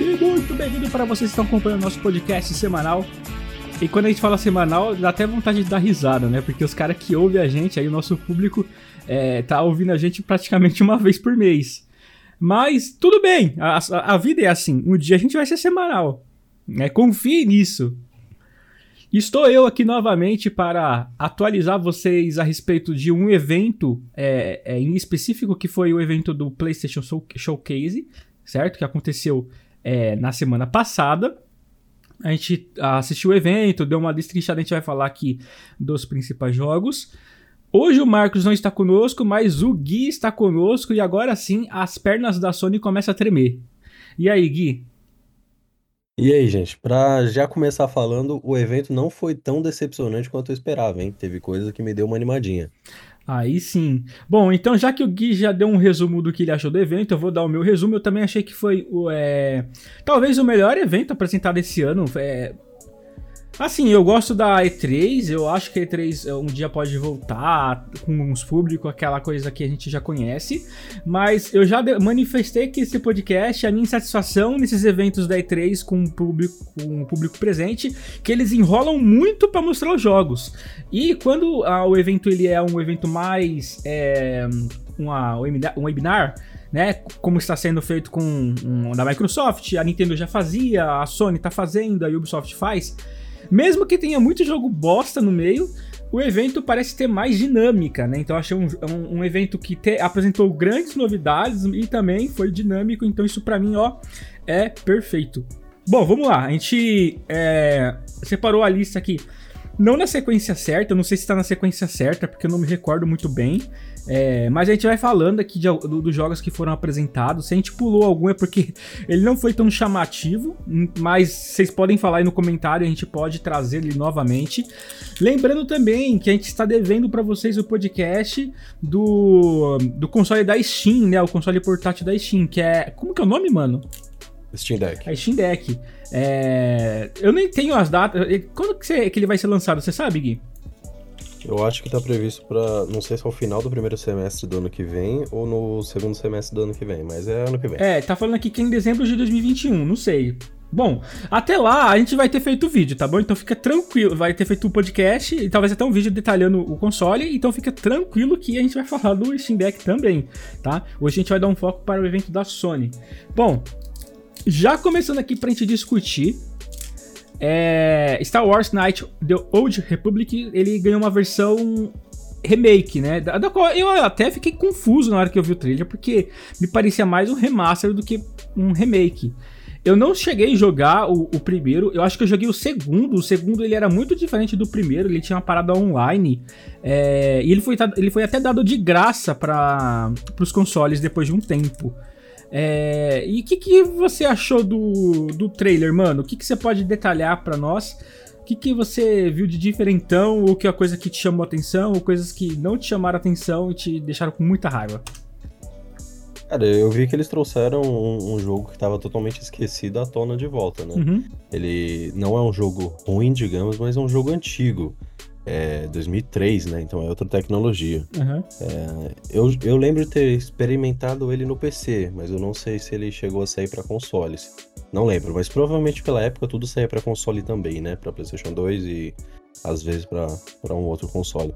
E muito bem-vindo para vocês que estão acompanhando nosso podcast semanal. E quando a gente fala semanal, dá até vontade de dar risada, né? Porque os caras que ouvem a gente, aí o nosso público, é, tá ouvindo a gente praticamente uma vez por mês. Mas tudo bem, a, a, vida é assim. Um dia a gente vai ser semanal. Né? Confie nisso. Estou eu aqui novamente para atualizar vocês a respeito de um evento é, é, em específico que foi o evento do PlayStation Showcase, certo? Que aconteceu é, na semana passada. A gente assistiu o evento, deu uma destrinchada, a gente vai falar aqui dos principais jogos. Hoje o Marcos não está conosco, mas o Gui está conosco e agora sim as pernas da Sony começam a tremer. E aí, Gui? E aí, gente, pra já começar falando, o evento não foi tão decepcionante quanto eu esperava, hein? Teve coisa que me deu uma animadinha. Aí sim. Bom, então já que o Gui já deu um resumo do que ele achou do evento, eu vou dar o meu resumo. Eu também achei que foi o, é, talvez o melhor evento apresentado esse ano. É, Assim, eu gosto da E3, eu acho que a E3 eh, um dia pode voltar com uns públicos, aquela coisa que a gente já conhece, mas eu já manifestei que esse podcast, a minha insatisfação nesses eventos da E3 com o público, com o público presente, que eles enrolam muito para mostrar os jogos. E quando ah, o evento ele é um evento mais é, uma, um webinar, né? Como está sendo feito com um, da Microsoft, a Nintendo já fazia, a Sony está fazendo, a Ubisoft faz. Mesmo que tenha muito jogo bosta no meio, o evento parece ter mais dinâmica, né? Então achei um, um, um evento que te, apresentou grandes novidades e também foi dinâmico. Então isso para mim, ó, é perfeito. Bom, vamos lá. A gente é, separou a lista aqui. Não na sequência certa, não sei se está na sequência certa, porque eu não me recordo muito bem. É, mas a gente vai falando aqui de, do, dos jogos que foram apresentados. Se a gente pulou algum é porque ele não foi tão chamativo, mas vocês podem falar aí no comentário, a gente pode trazer ele novamente. Lembrando também que a gente está devendo para vocês o podcast do, do console da Steam, né? O console portátil da Steam, que é. Como que é o nome, mano? Steam Deck. É Steam Deck. É, eu nem tenho as datas. Quando que, você, que ele vai ser lançado? Você sabe, Gui? Eu acho que tá previsto para não sei se é o final do primeiro semestre do ano que vem ou no segundo semestre do ano que vem, mas é ano que vem. É, tá falando aqui que é em dezembro de 2021, não sei. Bom, até lá a gente vai ter feito o vídeo, tá bom? Então fica tranquilo, vai ter feito um podcast e talvez até um vídeo detalhando o console, então fica tranquilo que a gente vai falar do Steam Deck também, tá? Hoje a gente vai dar um foco para o evento da Sony. Bom, já começando aqui pra gente discutir é, Star Wars Knight The Old Republic, ele ganhou uma versão remake, né? Da, da, qual eu até fiquei confuso na hora que eu vi o trailer, porque me parecia mais um remaster do que um remake. Eu não cheguei a jogar o, o, primeiro, eu acho que eu joguei o segundo. O segundo ele era muito diferente do primeiro, ele tinha uma parada online. É, e ele foi, ele foi até dado de graça para os consoles depois de um tempo. É, e o que, que você achou do, do trailer, mano? O que, que você pode detalhar para nós? O que, que você viu de diferentão? Ou que é a coisa que te chamou atenção? Ou coisas que não te chamaram atenção e te deixaram com muita raiva? Cara, eu vi que eles trouxeram um, um jogo que estava totalmente esquecido à tona de volta, né? Uhum. Ele não é um jogo ruim, digamos, mas é um jogo antigo é 2003, né? Então é outra tecnologia. Uhum. É, eu, eu lembro de ter experimentado ele no PC, mas eu não sei se ele chegou a sair para consoles. Não lembro, mas provavelmente pela época tudo saía para console também, né? Para PlayStation 2 e às vezes para um outro console.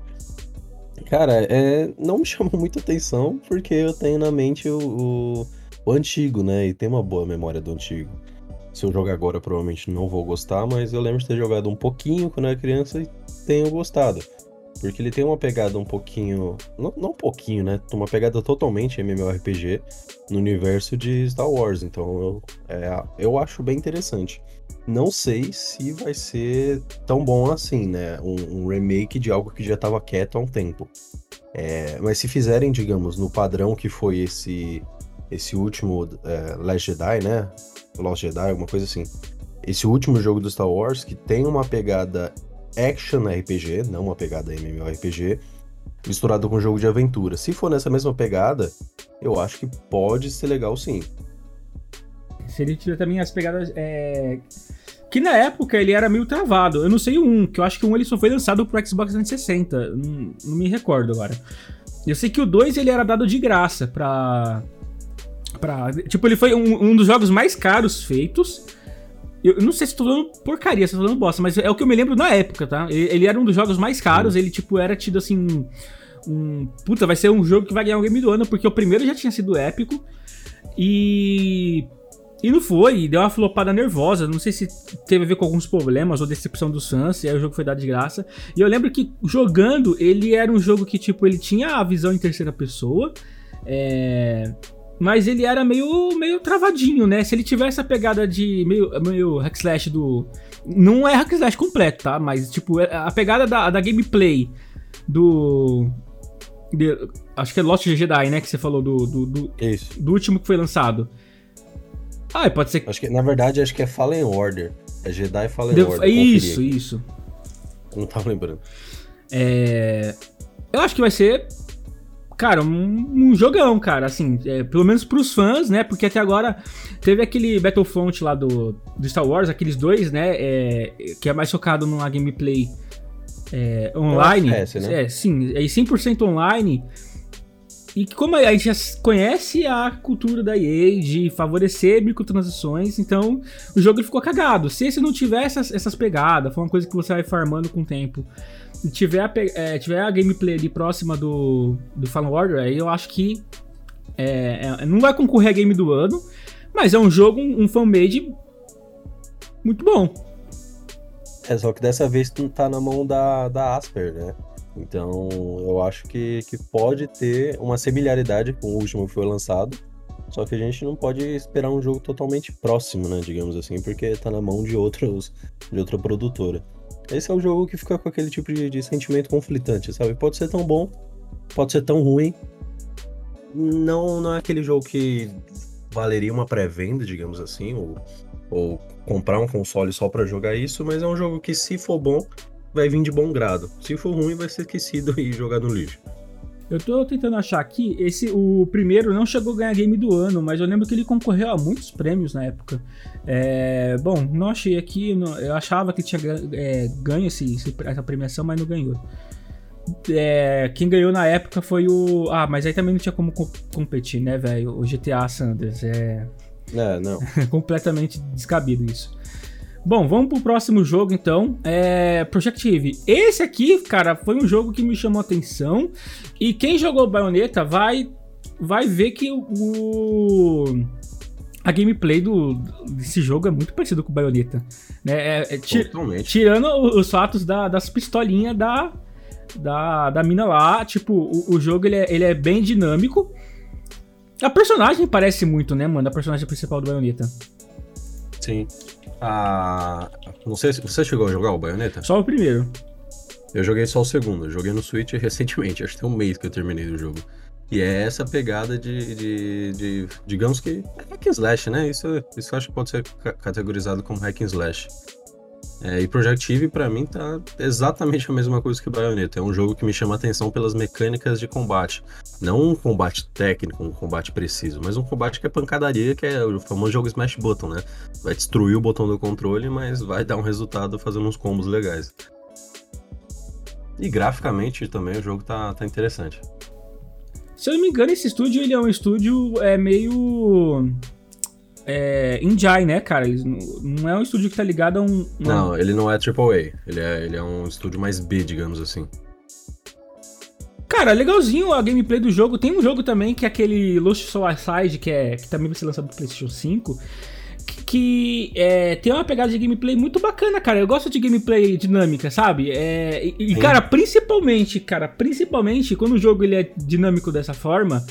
Cara, é, não me chamou muita atenção porque eu tenho na mente o, o, o antigo, né? E tem uma boa memória do antigo. Se eu jogar agora, provavelmente não vou gostar, mas eu lembro de ter jogado um pouquinho quando era criança e tenho gostado. Porque ele tem uma pegada um pouquinho. Não, não um pouquinho, né? Uma pegada totalmente MMORPG no universo de Star Wars. Então eu, é, eu acho bem interessante. Não sei se vai ser tão bom assim, né? Um, um remake de algo que já estava quieto há um tempo. É, mas se fizerem, digamos, no padrão que foi esse esse último é, Last Jedi, né? Lost Jedi, alguma coisa assim. Esse último jogo do Star Wars, que tem uma pegada action RPG, não uma pegada MMORPG, misturado com jogo de aventura. Se for nessa mesma pegada, eu acho que pode ser legal sim. Se ele tiver também as pegadas. É... Que na época ele era meio travado. Eu não sei o 1, que eu acho que o 1 ele só foi lançado pro Xbox 360. Não, não me recordo agora. Eu sei que o 2 ele era dado de graça pra, Pra, tipo, ele foi um, um dos jogos mais caros feitos. Eu não sei se tô falando porcaria, se tô falando bosta, mas é o que eu me lembro na época, tá? Ele, ele era um dos jogos mais caros, ele, tipo, era tido assim. Um. Puta, vai ser um jogo que vai ganhar o game do ano, porque o primeiro já tinha sido épico. E. E não foi, deu uma flopada nervosa. Não sei se teve a ver com alguns problemas ou decepção dos fãs, e aí o jogo foi dado de graça. E eu lembro que jogando, ele era um jogo que, tipo, ele tinha a visão em terceira pessoa. É mas ele era meio, meio travadinho, né? Se ele tivesse a pegada de meio, meio hack slash do. Não é hack slash completo, tá? Mas, tipo, é, a pegada da, da gameplay do. De, acho que é Lost Jedi, né? Que você falou do. do, do. Do último que foi lançado. Ah, pode ser. Acho que, na verdade, acho que é Fallen Order. É Jedi Fallen de, Order. Isso, isso. Eu não tava lembrando. É. Eu acho que vai ser Cara, um, um, jogão, cara, assim, é, pelo menos pros fãs, né? Porque até agora teve aquele Battlefront lá do, do Star Wars, aqueles dois, né? É, que é mais focado numa gameplay é, online. FPS, né? É, sim, é 100% online. E como a gente já conhece a cultura da EA de favorecer microtransações, então o jogo ficou cagado. Se esse não tiver essas, essas pegadas, foi uma coisa que você vai farmando com o tempo tiver a, é, tiver a gameplay ali próxima do, do Fallen Order, aí eu acho que é, é, não vai concorrer a game do ano, mas é um jogo, um, um fan-made muito bom. É, só que dessa vez não tá na mão da, da Asper, né? Então eu acho que, que pode ter uma similaridade com o último que foi lançado. Só que a gente não pode esperar um jogo totalmente próximo, né? Digamos assim, porque tá na mão de outros de outra produtora. Esse é o jogo que fica com aquele tipo de, de sentimento conflitante, sabe? Pode ser tão bom, pode ser tão ruim. Não, não é aquele jogo que valeria uma pré-venda, digamos assim, ou, ou comprar um console só para jogar isso, mas é um jogo que, se for bom, vai vir de bom grado. Se for ruim, vai ser esquecido e jogado no lixo. Eu tô tentando achar aqui, esse o primeiro não chegou a ganhar game do ano, mas eu lembro que ele concorreu a muitos prêmios na época. É, bom, não achei aqui, não, eu achava que tinha é, ganho esse, essa premiação, mas não ganhou. É, quem ganhou na época foi o. Ah, mas aí também não tinha como co competir, né, velho? O GTA Sanders. É. É, não. completamente descabido isso. Bom, vamos pro próximo jogo então. É Project Eve. Esse aqui, cara, foi um jogo que me chamou a atenção. E quem jogou Bayonetta vai, vai ver que o. A gameplay do, desse jogo é muito parecido com o Bayonetta. Né? É, é, tirando os fatos da, das pistolinhas da, da, da mina lá. Tipo, o, o jogo ele é, ele é bem dinâmico. A personagem parece muito, né, mano? A personagem principal do Bayonetta. Sim a. Não sei se você chegou a jogar o Bayonetta? Só o primeiro. Eu joguei só o segundo. Eu joguei no Switch recentemente, acho que tem um mês que eu terminei o jogo. E é essa pegada de, de, de digamos que hack and slash, né? Isso, isso eu acho que pode ser categorizado como hack and slash. É, e Project Eve, pra mim, tá exatamente a mesma coisa que Bayonetta. É um jogo que me chama atenção pelas mecânicas de combate. Não um combate técnico, um combate preciso, mas um combate que é pancadaria, que é o famoso jogo Smash Button, né? Vai destruir o botão do controle, mas vai dar um resultado fazendo uns combos legais. E graficamente também o jogo tá, tá interessante. Se eu não me engano, esse estúdio ele é um estúdio é, meio é, Injai, né, cara? Ele não é um estúdio que tá ligado a um. um... Não, ele não é AAA. Ele é, ele é um estúdio mais B, digamos assim. Cara, legalzinho a gameplay do jogo. Tem um jogo também que é aquele Lost Soul Aside, que, é, que também vai ser lançado pro PlayStation 5. Que, que é, tem uma pegada de gameplay muito bacana, cara. Eu gosto de gameplay dinâmica, sabe? É, e, e cara, principalmente, cara, principalmente quando o jogo ele é dinâmico dessa forma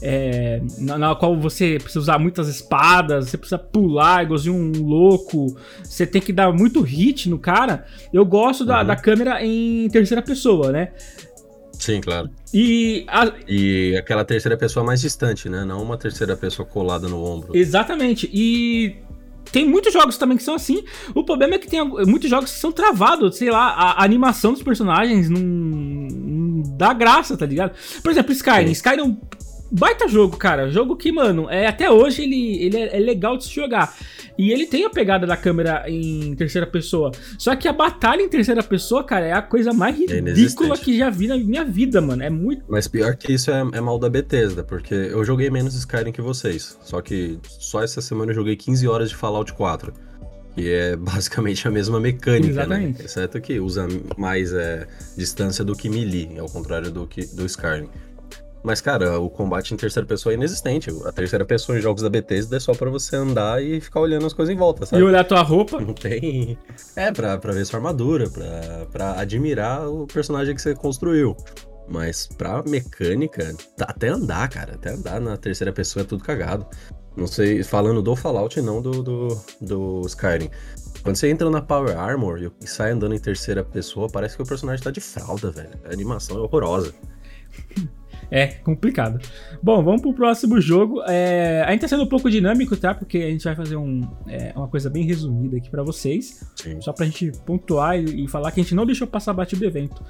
é, na, na, qual você precisa usar muitas espadas, você precisa pular igualzinho um louco, você tem que dar muito hit no cara. Eu gosto da, uhum. da câmera em terceira pessoa, né? Sim, claro. E, a... e aquela terceira pessoa mais distante, né? Não uma terceira pessoa colada no ombro. Exatamente. E tem muitos jogos também que são assim. O problema é que tem muitos jogos que são travados, sei lá, a, animação dos personagens não, não dá graça, tá ligado? Por exemplo, Skyrim. Sim. Skyrim baita jogo, cara. Jogo que, mano, é, até hoje ele, ele é, é, legal de se jogar. E ele tem a pegada da câmera em terceira pessoa. Só que a batalha em terceira pessoa, cara, é a coisa mais é ridícula é que já vi na minha vida, mano. É muito. Mas pior que isso é, é mal da Bethesda, porque eu joguei menos Skyrim que vocês. Só que só essa semana eu joguei 15 horas de Fallout 4. Que é basicamente a mesma mecânica, né? Exatamente. né? Exceto que usa mais é, distância do que melee, ao contrário do, que, do Skyrim. Mas, cara, o combate em terceira pessoa é inexistente. A terceira pessoa em jogos da Bethesda é só para você andar e ficar olhando as coisas em volta, sabe? E olhar tua roupa. Não tem. É, pra, pra ver sua armadura, pra, pra admirar o personagem que você construiu. Mas pra mecânica, até andar, cara, até andar na terceira pessoa é tudo cagado. Não sei, falando do Fallout e não do, do, do Skyrim. Quando você entra na Power Armor e sai andando em terceira pessoa, parece que o personagem tá de fralda, velho. A animação é horrorosa. É complicado. Bom, vamos pro próximo jogo. É, a gente tá sendo um pouco dinâmico, tá? Porque a gente vai fazer um, é, uma coisa bem resumida aqui para vocês. Sim. Só pra gente pontuar e, e, falar que a gente não deixou passar batido do evento.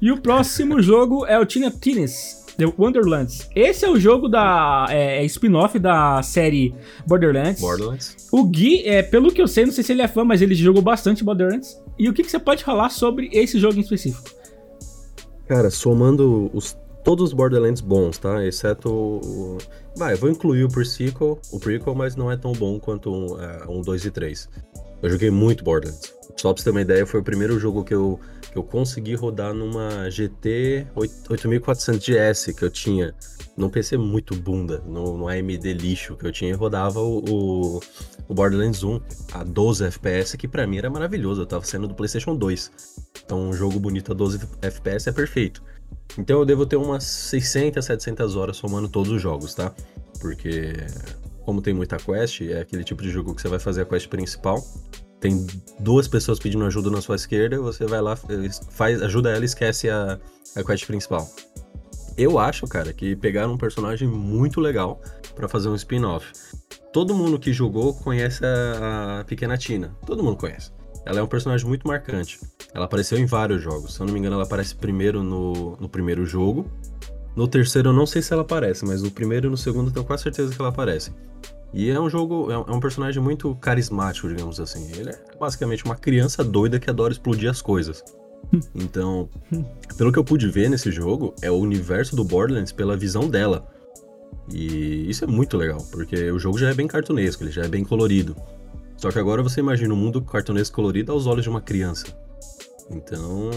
E o próximo jogo é o Tina Tines. The Wonderlands. Esse é o jogo da é, é, spin-off da série Borderlands. Borderlands. O Gui, é, pelo que eu sei, não sei se ele é fã, mas ele jogou bastante Borderlands. E o que, que você pode falar sobre esse jogo em específico? Cara, somando os todos os Borderlands bons, tá? Exceto. Vai, eu vou incluir o pre-sequel, o prequel, mas não é tão bom quanto um, uh, um 2 e 3. Eu joguei muito Borderlands. Só pra você ter uma ideia, foi o primeiro jogo que eu, que eu consegui rodar numa GT 8400GS que eu tinha. Num PC muito bunda, no, no AMD lixo que eu tinha, rodava o, o, o, Borderlands 1 a 12 FPS, que para mim era maravilhoso. Eu tava saindo do PlayStation 2. Então, um jogo bonito a 12 FPS é perfeito. Então eu devo ter umas 600, 700 horas somando todos os jogos, tá? Porque como tem muita quest, é aquele tipo de jogo que você vai fazer a quest principal, tem duas pessoas pedindo ajuda na sua esquerda, você vai lá, faz, ajuda ela e esquece a, a quest principal. Eu acho, cara, que pegaram um personagem muito legal para fazer um spin-off. Todo mundo que jogou conhece a, a Pequena Tina. Todo mundo conhece. Ela é um personagem muito marcante. Ela apareceu em vários jogos. Se eu não me engano, ela aparece primeiro no, no primeiro jogo. No terceiro, eu não sei se ela aparece, mas no primeiro e no segundo, eu tenho quase certeza que ela aparece. E é um jogo, é um é personagem muito carismático, digamos assim. Ele é basicamente uma criança doida que adora explodir as coisas. Então, pelo que eu pude ver nesse jogo, é o universo do Borderlands pela visão dela. E isso é muito legal, porque o jogo já é bem cartunesco, ele já é bem colorido. Só que agora você imagina um mundo cartunesco colorido aos olhos de uma criança. Então,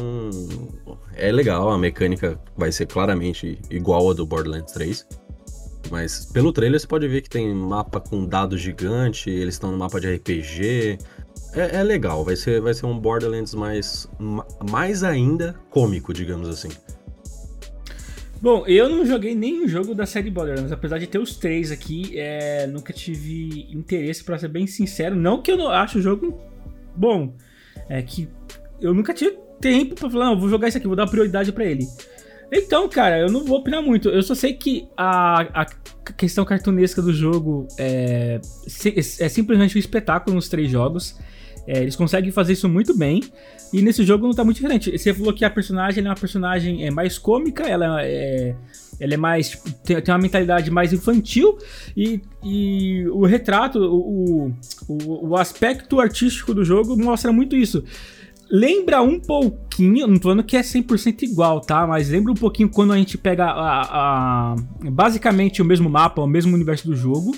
é legal, a mecânica vai ser claramente igual a do Borderlands 3. Mas pelo trailer você pode ver que tem mapa com dados gigante, eles estão no mapa de RPG. É, é, legal, vai ser, vai ser um Borderlands mais, mais ainda cômico, digamos assim. Bom, eu não joguei nenhum jogo da série Borderlands, apesar de ter os três aqui, é, nunca tive interesse, para ser bem sincero. Não que eu não acho o jogo bom, é que eu nunca tive tempo para falar, não, vou jogar isso aqui, vou dar prioridade para ele. Então, cara, eu não vou opinar muito. Eu só sei que a, a questão cartunesca do jogo é, é simplesmente um espetáculo nos três jogos. É, eles conseguem fazer isso muito bem. E nesse jogo não tá muito diferente. Você falou que a personagem é uma personagem é, mais cômica, ela é. Ela é mais. Tipo, tem, tem uma mentalidade mais infantil e, e o retrato, o, o, o aspecto artístico do jogo mostra muito isso lembra um pouquinho, não tô falando que é 100% igual, tá? Mas lembra um pouquinho quando a gente pega a, a, basicamente o mesmo mapa, o mesmo universo do jogo,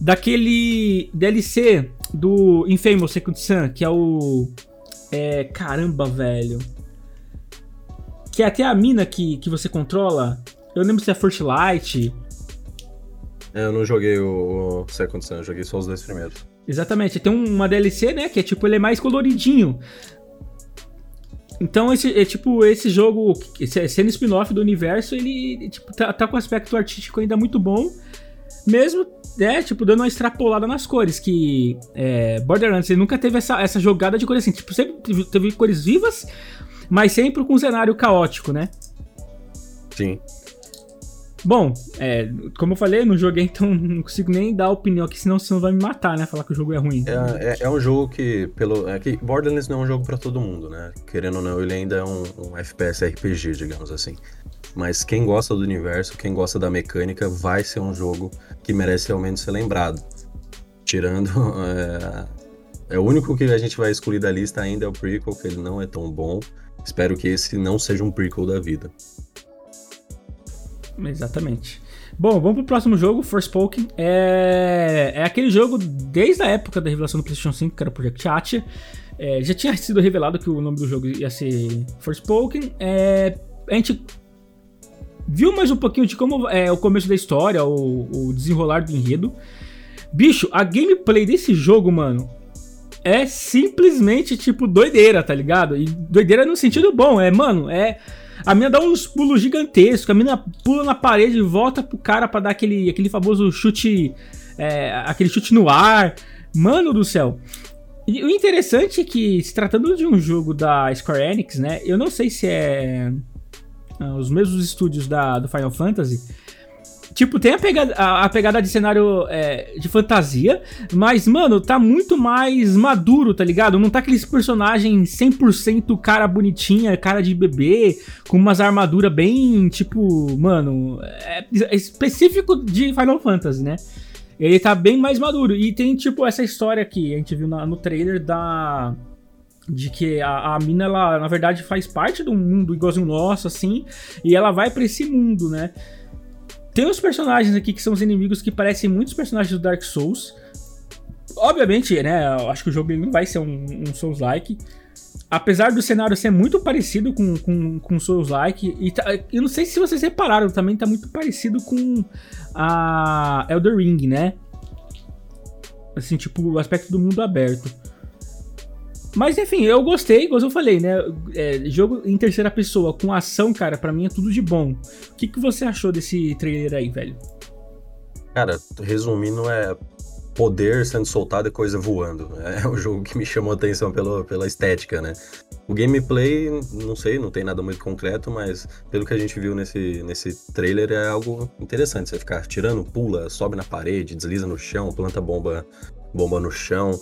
daquele DLC do Infamous Second Sun, que é o é, caramba, velho. Que é até a mina que, que você controla. Eu lembro se é First Light. É, eu não joguei o Second Sun, eu joguei só os dois primeiros. Exatamente, tem uma DLC, né, que é tipo, ele é mais coloridinho. Então, esse, é, tipo, esse jogo, sendo spin-off do universo, ele tipo, tá, tá com um aspecto artístico ainda muito bom. Mesmo, é, tipo, dando uma extrapolada nas cores, que é, Borderlands ele nunca teve essa, essa jogada de cores assim, tipo, sempre teve, teve cores vivas, mas sempre com um cenário caótico, né? Sim. Bom, é, como eu falei, não joguei, então não consigo nem dar opinião aqui, senão você vai me matar, né? Falar que o jogo é ruim. É, é, é um jogo que, pelo. É que Borderlands não é um jogo para todo mundo, né? Querendo ou não, ele ainda é um, um FPS RPG, digamos assim. Mas quem gosta do universo, quem gosta da mecânica, vai ser um jogo que merece realmente ser lembrado. Tirando. É, é o único que a gente vai excluir da lista ainda é o prequel, que ele não é tão bom. Espero que esse não seja um prequel da vida. Exatamente. Bom, vamos pro próximo jogo, Forspoken. É, é aquele jogo desde a época da revelação do PlayStation 5, que era o Project Atia. É, já tinha sido revelado que o nome do jogo ia ser Forspoken. É, a gente viu mais um pouquinho de como é o começo da história, o, o desenrolar do enredo. Bicho, a gameplay desse jogo, mano, é simplesmente tipo doideira, tá ligado? E doideira no sentido bom, é, mano, é a mina dá uns pulos gigantescos, a mina pula na parede e volta pro cara para dar aquele, aquele famoso chute. É, aquele chute no ar. Mano do céu. E o interessante é que, se tratando de um jogo da Square Enix, né? Eu não sei se é. Uh, os mesmos estúdios da, do Final Fantasy. Tipo, tem a pegada, a, pegada de cenário é, de fantasia, mas, mano, tá muito mais maduro, tá ligado? Não tá aqueles personagens 100% cara bonitinha, cara de bebê, com umas armaduras bem, tipo, mano, é, é específico de Final Fantasy, né? Ele tá bem mais maduro. E tem, tipo, essa história aqui, a gente viu na, no trailer da de que a, a mina, ela, na verdade, faz parte do mundo igualzinho nosso, assim, e ela vai para esse mundo, né? Tem uns personagens aqui que são os inimigos que parecem muitos personagens do Dark Souls. Obviamente, né? Eu acho que o jogo não vai ser um, um Souls-like. Apesar do cenário ser muito parecido com, com, com Souls-like, e tá, eu não sei se vocês repararam, também tá muito parecido com a Elder Ring, né? Assim, tipo, o aspecto do mundo aberto. Mas enfim, eu gostei, igual eu falei, né? É, jogo em terceira pessoa com ação, cara, para mim é tudo de bom. O que, que você achou desse trailer aí, velho? Cara, resumindo, é poder sendo soltado e coisa voando. É o jogo que me chamou a atenção pela, pela estética, né? O gameplay, não sei, não tem nada muito concreto, mas pelo que a gente viu nesse, nesse trailer é algo interessante. Você ficar tirando, pula, sobe na parede, desliza no chão, planta bomba, bomba no chão.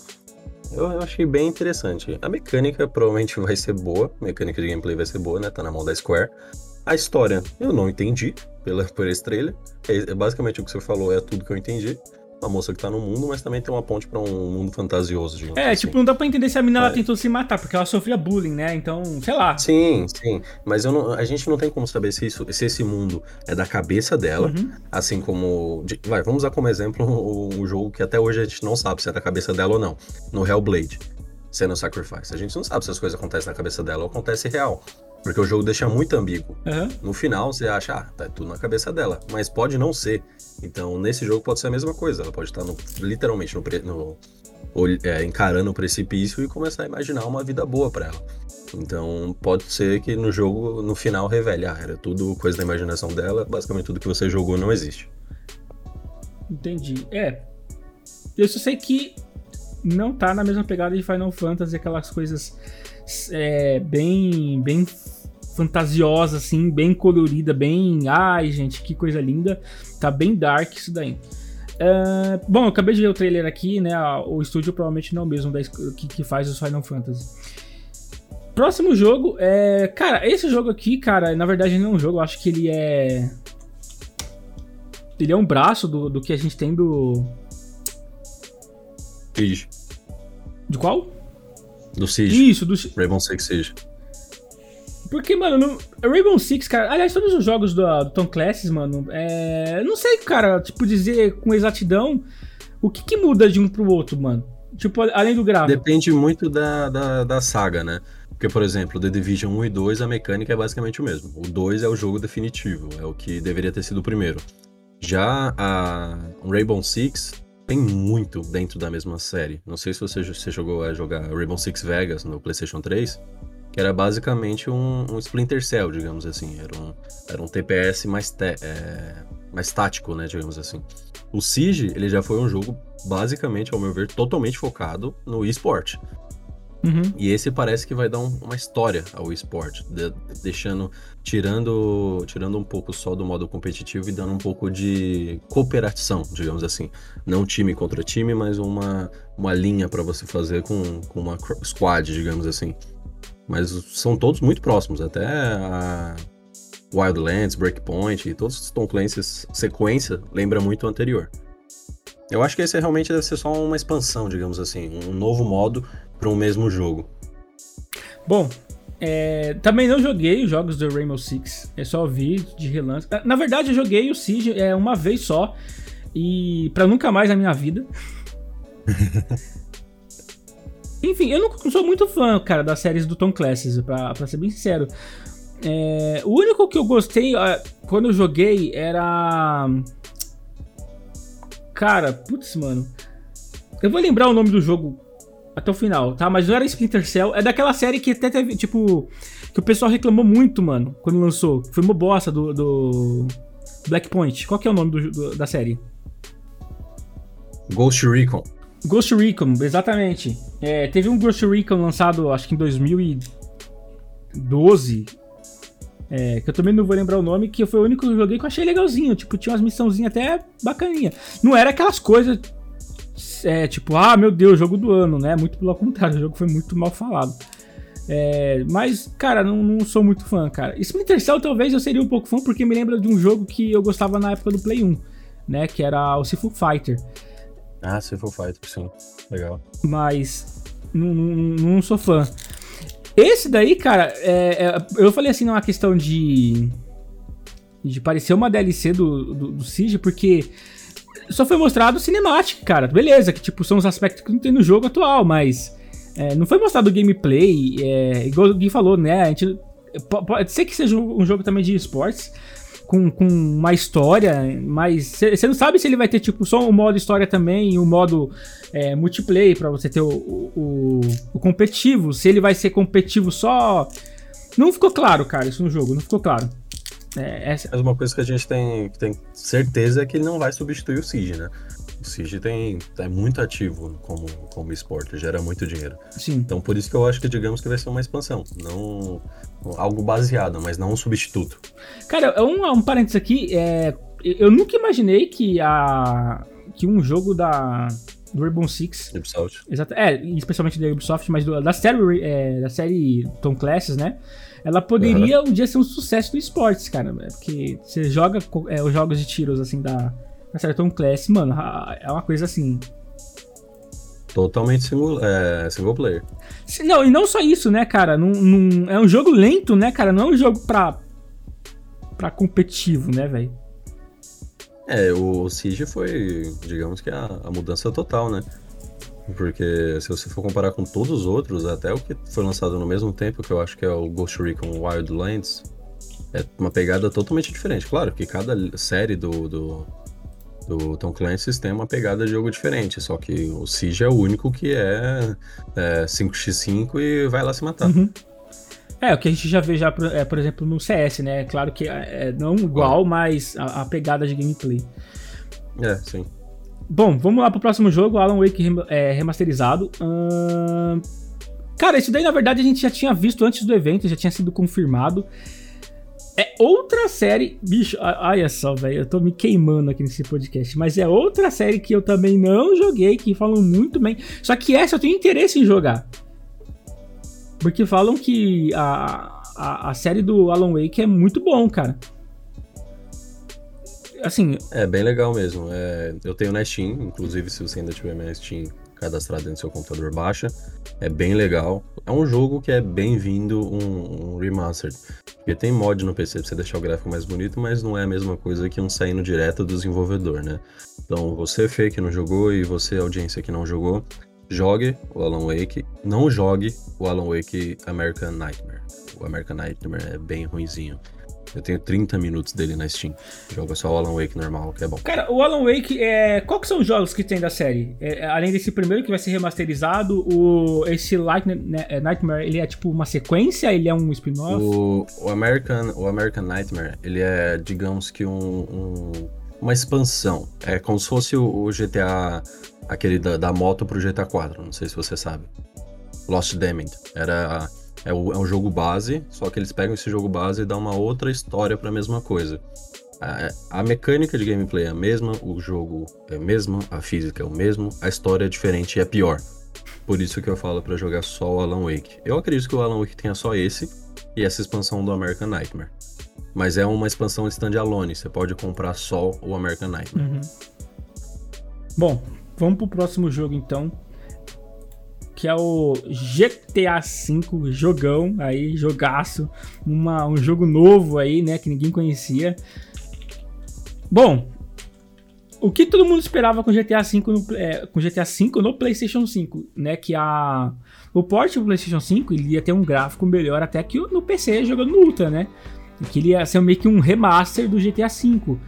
Eu, achei bem interessante. A mecânica provavelmente vai ser boa, a mecânica de gameplay vai ser boa, né? Tá na mão da Square. A história eu não entendi pela, por esse trailer. É, é basicamente o que você falou, é tudo que eu entendi uma moça que tá no mundo, mas também tem uma ponte para um mundo fantasioso, digamos É, assim. tipo, não dá pra entender se a menina é. ela tentou se matar, porque ela sofria bullying, né? Então, sei lá. Sim, sim. Mas não, a gente não tem como saber se, isso, se esse mundo é da cabeça dela, uhum. assim como. De, vai, vamos usar como exemplo um, um jogo que até hoje a gente não sabe se é da cabeça dela ou não. No Hellblade. Sendo Sacrifice. A gente não sabe se as coisas acontecem na cabeça dela ou acontece real. Porque o jogo deixa muito ambíguo. Uhum. No final, você acha, ah, tá tudo na cabeça dela. Mas pode não ser. Então, nesse jogo pode ser a mesma coisa. Ela pode estar no, literalmente no, no é, encarando o precipício e começar a imaginar uma vida boa para ela. Então, pode ser que no jogo, no final, revele, ah, era tudo coisa da imaginação dela, basicamente tudo que você jogou não existe. Entendi. É. Eu só sei que não tá na mesma pegada de Final Fantasy, aquelas coisas é, bem, bem fantasiosa, assim, bem colorida, bem. Ai, gente, que coisa linda. Tá bem dark isso daí. Uh, bom, acabei de ver o trailer aqui, né? O estúdio provavelmente não é o mesmo da, que, que faz os Final Fantasy. Próximo jogo é. Cara, esse jogo aqui, cara, na verdade não é um jogo, eu acho que ele é. Ele é um braço do, do que a gente tem do. Siege. De qual? Do Siege. Isso, do Rainbow Six Siege. Porque, mano, no Rainbow Six, cara, aliás, todos os jogos do, do Tom Clancy, mano, é. Não sei, cara, tipo, dizer com exatidão o que, que muda de um pro outro, mano. Tipo, além do gráfico. Depende muito da, da, da, saga, né? Porque, por exemplo, The Division 1 e 2, a mecânica é basicamente o mesmo. O 2 é o jogo definitivo, é o que deveria ter sido o primeiro. Já a Rainbow Six tem muito dentro da mesma série. Não sei se você, você jogou a jogar Rainbow Six Vegas no PlayStation 3 que era basicamente um, um, Splinter Cell, digamos assim. Era um, era um TPS mais, te, é, mais tático, né, digamos assim. O Siege, ele já foi um jogo, basicamente, ao meu ver, totalmente focado no eSport. Uhum. E esse parece que vai dar um, uma história ao esporte, de, deixando, tirando, tirando um pouco só do modo competitivo e dando um pouco de cooperação, digamos assim. Não time contra time, mas uma, uma linha para você fazer com, com uma squad, digamos assim. Mas são todos muito próximos, até a, Wildlands, Breakpoint e todos os Tom Clancy's sequência lembra muito o anterior. Eu acho que esse realmente deve ser só uma expansão, digamos assim, um novo modo para um mesmo jogo. Bom, é, também não joguei os jogos do Rainbow Six, é só vi de relance. Na verdade, eu joguei o Siege é, uma vez só e para nunca mais na minha vida. Enfim, eu não sou muito fã, cara, das séries do Tom Clancy, pra, pra ser bem sincero. É, o único que eu gostei quando eu joguei era. Cara, putz, mano. Eu vou lembrar o nome do jogo até o final, tá? Mas não era Splinter Cell. É daquela série que até teve, tipo. Que o pessoal reclamou muito, mano, quando lançou. Foi uma bosta do, do Black Point. Qual que é o nome do, do, da série? Ghost Recon. Ghost Recon, exatamente. É, teve um Ghost Recon lançado, acho que em 2012. É, que eu também não vou lembrar o nome, que foi o único que eu joguei que eu achei legalzinho. Tipo, tinha umas missãozinhas até bacaninha. Não era aquelas coisas. É, tipo, ah, meu Deus, jogo do ano, né? Muito pelo contrário, o jogo foi muito mal falado. É, mas, cara, não, não, sou muito fã, cara. Splinter Cell talvez eu seria um pouco fã, porque me lembra de um jogo que eu gostava na época do Play 1, né? Que era o Sifu Fighter. Ah, Sifu Fighter, sim. Legal. Mas não, não, não sou fã. Esse daí, cara, é, é, eu falei assim numa questão de. de parecer uma DLC do, do, do Siege, porque só foi mostrado cinemático, cara. Beleza, que tipo, são os aspectos que não tem no jogo atual, mas. É, não foi mostrado gameplay, é, igual o Gui falou, né? A gente, pode ser que seja um jogo também de esportes, com, com uma história, mas você não sabe se ele vai ter tipo só o um modo história também e o um modo é, multiplayer para você ter o, o, o, competitivo, se ele vai ser competitivo só. Não ficou claro, cara, isso no jogo, não ficou claro. É, essa... Mas uma coisa que a gente tem, tem certeza é que ele não vai substituir o Siege, né? O Siege tem, é muito ativo como, como esporte, gera muito dinheiro. Sim. Então por isso que eu acho que digamos que vai ser uma expansão. Não algo baseado, mas não um substituto. Cara, um, um parênteses aqui, é, eu nunca imaginei que, a, que um jogo da, do Rainbow Six. Ubisoft. Exato, é, especialmente da Ubisoft, mas do, da, série, é, da série Tom Classes, né? Ela poderia uhum. um dia ser um sucesso no esportes, cara. Né? Porque você joga é, os jogos de tiros, assim, da, da série Tom Clancy, mano, é uma coisa assim. Totalmente single, é, single player. Não, e não só isso, né, cara? Num, num, é um jogo lento, né, cara? Não é um jogo pra, pra competitivo, né, velho? É, o Siege foi, digamos que a, a, mudança total, né? Porque se você for comparar com todos os outros, até o que foi lançado no mesmo tempo, que eu acho que é o Ghost Recon Wildlands, é uma pegada totalmente diferente. Claro que cada série do, do do Tom Clancy tem uma pegada de jogo diferente, só que o Siege é o único que é, é 5x5 e vai lá se matar. Uhum. É, o que a gente já vê já, é, por exemplo, no CS, né? Claro que é, é não igual, é. mas a, a, pegada de gameplay. É, sim. Bom, vamos lá pro próximo jogo, Alan Wake é, remasterizado. Hum... Cara, isso daí na verdade a gente já tinha visto antes do evento, já tinha sido confirmado. É outra série. Bicho, olha só, velho. Eu tô me queimando aqui nesse podcast. Mas é outra série que eu também não joguei, que falam muito bem. Só que essa eu tenho interesse em jogar. Porque falam que a, a, a série do Alan Wake é muito bom, cara. Assim. É bem legal mesmo. É, eu tenho na Steam, inclusive se você ainda tiver na Steam cadastrado no seu computador, baixa. É bem legal. É um jogo que é bem-vindo um, um remastered. Porque tem mod no PC pra você deixar o gráfico mais bonito, mas não é a mesma coisa que um saindo direto do desenvolvedor, né? Então, você, Fê, que não jogou, e você, audiência, que não jogou, jogue o Alan Wake. Não jogue o Alan Wake American Nightmare. O American Nightmare é bem ruinzinho. Eu tenho 30 minutos dele na Steam. Joga só o Alan Wake normal, que é bom. Cara, o Alan Wake, é... qual que são os jogos que tem da série? É, além desse primeiro que vai ser remasterizado, o... esse Light... Né, é, Nightmare, ele é tipo uma sequência? Ele é um spin-off? O... o, American... o American Nightmare, ele é, digamos que um... um... uma expansão. É como se fosse o, GTA, aquele da, da moto pro GTA 4, não sei se você sabe. Lost Demon. Era é, o, é um jogo base, só que eles pegam esse jogo base e dão uma outra história para a mesma coisa. A, a, mecânica de gameplay é a mesma, o jogo é o mesmo, a física é o mesmo, a história é diferente e é pior. Por isso que eu falo para jogar só o Alan Wake. Eu acredito que o Alan Wake tenha só esse e essa expansão do American Nightmare. Mas é uma expansão standalone, você pode comprar só o American Nightmare. Uhum. Bom, vamos pro próximo jogo então. Que é o GTA V, jogão aí, jogaço. Uma, um jogo novo aí, né? Que ninguém conhecia. Bom, o que todo mundo esperava com GTA V no, é, com GTA V no PlayStation 5, né? Que a o port do PlayStation 5 ele ia ter um gráfico melhor até que no PC jogando no Ultra, né? Que ele ia ser meio que um remaster do GTA V.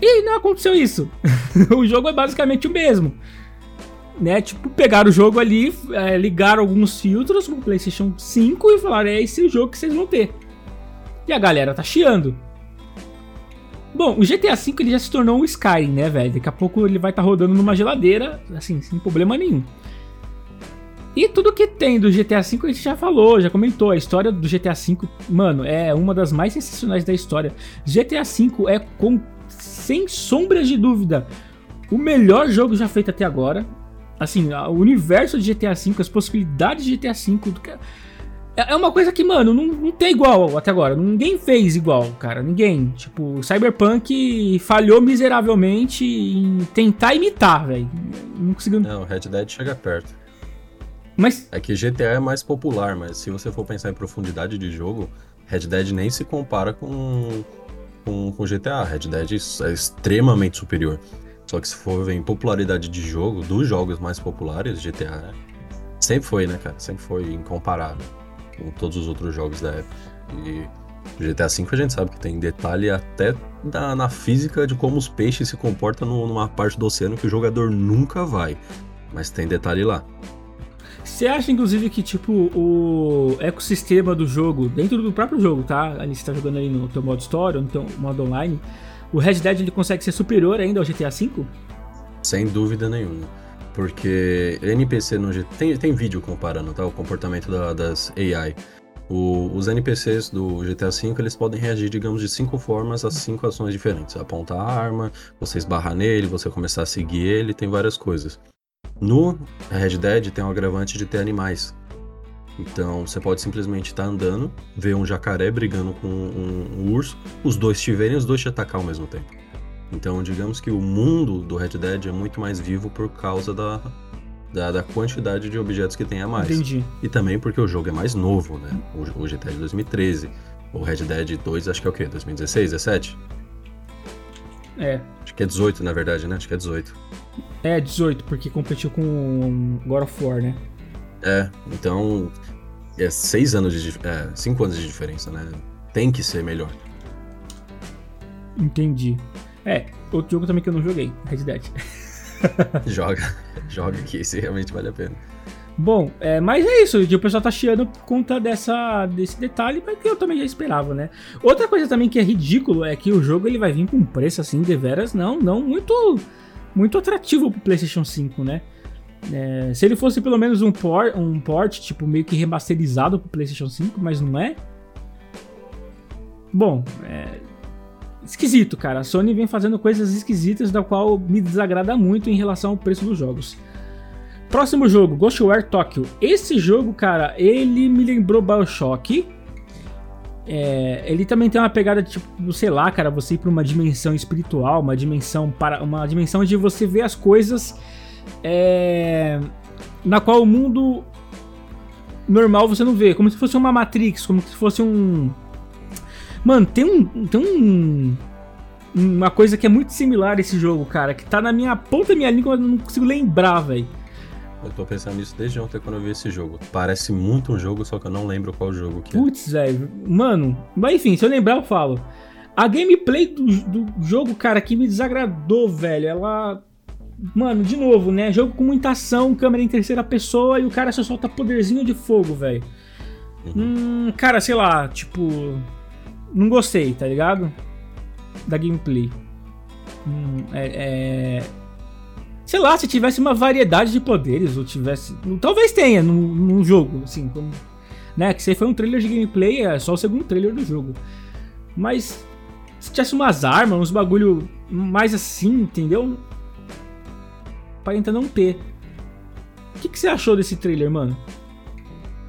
E não aconteceu isso. o jogo é basicamente o mesmo. Né? Tipo, pegaram o jogo ali, é, ligaram alguns filtros no PlayStation 5 e falaram: é esse o jogo que vocês vão ter. E a galera tá chiando. Bom, o GTA V ele já se tornou um Skyrim, né, velho? Daqui a pouco ele vai estar tá rodando numa geladeira, assim, sem problema nenhum. E tudo que tem do GTA V a gente já falou, já comentou. A história do GTA V, mano, é uma das mais sensacionais da história. GTA V é, com, sem sombras de dúvida, o melhor jogo já feito até agora. Assim, o universo de GTA V, as possibilidades de GTA V. É, é uma coisa que, mano, não, não tem igual até agora. Ninguém fez igual, cara. Ninguém. Tipo, Cyberpunk falhou miseravelmente em tentar imitar, velho. Não conseguiu. Não, Red Dead chega perto. Mas... É que GTA é mais popular, mas se você for pensar em profundidade de jogo, Red Dead nem se compara com, com, com GTA. Red Dead é extremamente superior. Só que se for ver em popularidade de jogo, dos jogos mais populares, GTA sempre foi, né, cara? Sempre foi incomparável com todos os outros jogos da época. E GTA V a gente sabe que tem detalhe até da, na física de como os peixes se comportam numa parte do oceano que o jogador nunca vai. Mas tem detalhe lá. Você acha, inclusive, que, tipo, o ecossistema do jogo, dentro do próprio jogo, tá? Ali você tá jogando ali no teu modo história, no teu modo online, o Red Dead ele consegue ser superior ainda ao GTA V? Sem dúvida nenhuma. Porque NPC no GTA. Tem, tem vídeo comparando, tá? O comportamento da, das AI. O, os NPCs do GTA V eles podem reagir, digamos, de cinco formas a cinco ações diferentes: apontar a arma, você esbarrar nele, você começar a seguir ele, tem várias coisas. No Red Dead tem o agravante de ter animais. Então você pode simplesmente estar tá andando, ver um jacaré brigando com um, um, urso, os dois te verem e os dois te atacar ao mesmo tempo. Então digamos que o mundo do Red Dead é muito mais vivo por causa da, da, da quantidade de objetos que tem a mais. Entendi. E também porque o jogo é mais novo, né? O, o GTA de 2013. O Red Dead 2 acho que é o quê? 2016, 17? É. Acho que é 18, na verdade, né? Acho que é 18. É, 18, porque competiu com God of War, né? É, então. É 6 anos de. É, 5 anos de diferença, né? Tem que ser melhor. Entendi. É, outro jogo também que eu não joguei, Red Dead. joga, joga que esse realmente vale a pena. Bom, é, mas é isso, o pessoal tá chiando por conta dessa, desse detalhe, mas que eu também já esperava, né? Outra coisa também que é ridículo é que o jogo ele vai vir com um preço assim, de veras, não, não muito, muito atrativo pro PlayStation 5, né? É, se ele fosse pelo menos um port, um port, tipo, meio que remasterizado pro PlayStation 5, mas não é. Bom, é, esquisito, cara. A Sony vem fazendo coisas esquisitas, da qual me desagrada muito em relação ao preço dos jogos. Próximo jogo, Ghostwire Tokyo. Esse jogo, cara, ele me lembrou Bioshock. É, ele também tem uma pegada tipo, sei lá, cara, você ir para uma dimensão espiritual, uma dimensão para uma dimensão de você ver as coisas é, na qual o mundo normal você não vê, como se fosse uma Matrix, como se fosse um Mano, tem um tem um uma coisa que é muito similar a esse jogo, cara, que tá na minha ponta da minha língua, eu não consigo lembrar, velho. Eu tô pensando nisso desde ontem quando eu vi esse jogo. Parece muito um jogo, só que eu não lembro qual jogo que é. Putz, velho. Mano, mas enfim, se eu lembrar eu falo. A gameplay do, do jogo, cara, que me desagradou, velho. Ela. Mano, de novo, né? Jogo com muita ação, câmera em terceira pessoa e o cara só solta poderzinho de fogo, velho. Uhum. Hum, cara, sei lá, tipo. Não gostei, tá ligado? Da gameplay. Hum, é, é sei lá, se tivesse uma variedade de poderes, ou tivesse. Talvez tenha num, num jogo, assim, como. Né? Que aí foi um trailer de gameplay, é só o segundo trailer do jogo. Mas se tivesse umas armas, uns bagulho mais assim, entendeu? Aparenta não ter. O que, que você achou desse trailer, mano?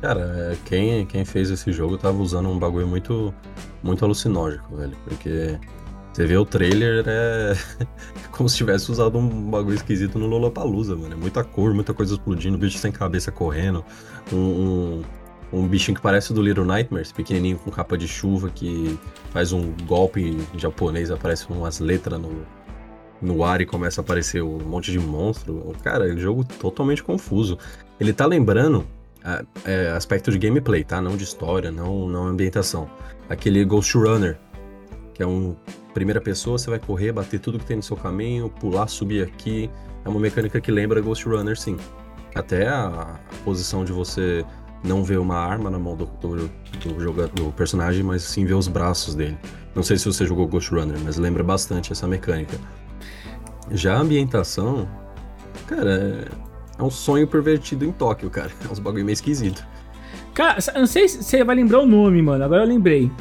Cara, é, quem, quem fez esse jogo tava usando um bagulho muito, muito alucinógico, velho. Porque você vê o trailer, é como se tivesse usado um bagulho esquisito no Lollapalooza, mano. É muita cor, muita coisa explodindo, bicho sem cabeça correndo, um, um, um, bichinho que parece do Little Nightmares, pequenininho com capa de chuva, que faz um golpe japonês, aparece umas letras no, no ar e começa a aparecer um monte de monstro. Cara, é um jogo totalmente confuso. Ele tá lembrando é, aspecto de gameplay, tá? Não de história, não, não ambientação. Aquele Ghost Runner, que é um primeira pessoa, você vai correr, bater tudo que tem no seu caminho, pular, subir aqui. É uma mecânica que lembra Ghost Runner, sim. Até a, a posição de você não ver uma arma na mão do, do, do, jogador, do personagem, mas sim ver os braços dele. Não sei se você jogou Ghost Runner, mas lembra bastante essa mecânica. Já a ambientação, cara, é um sonho pervertido em Tóquio, cara. É uns bagulho meio esquisito. Cara, não sei se você vai lembrar o nome, mano. Agora eu lembrei.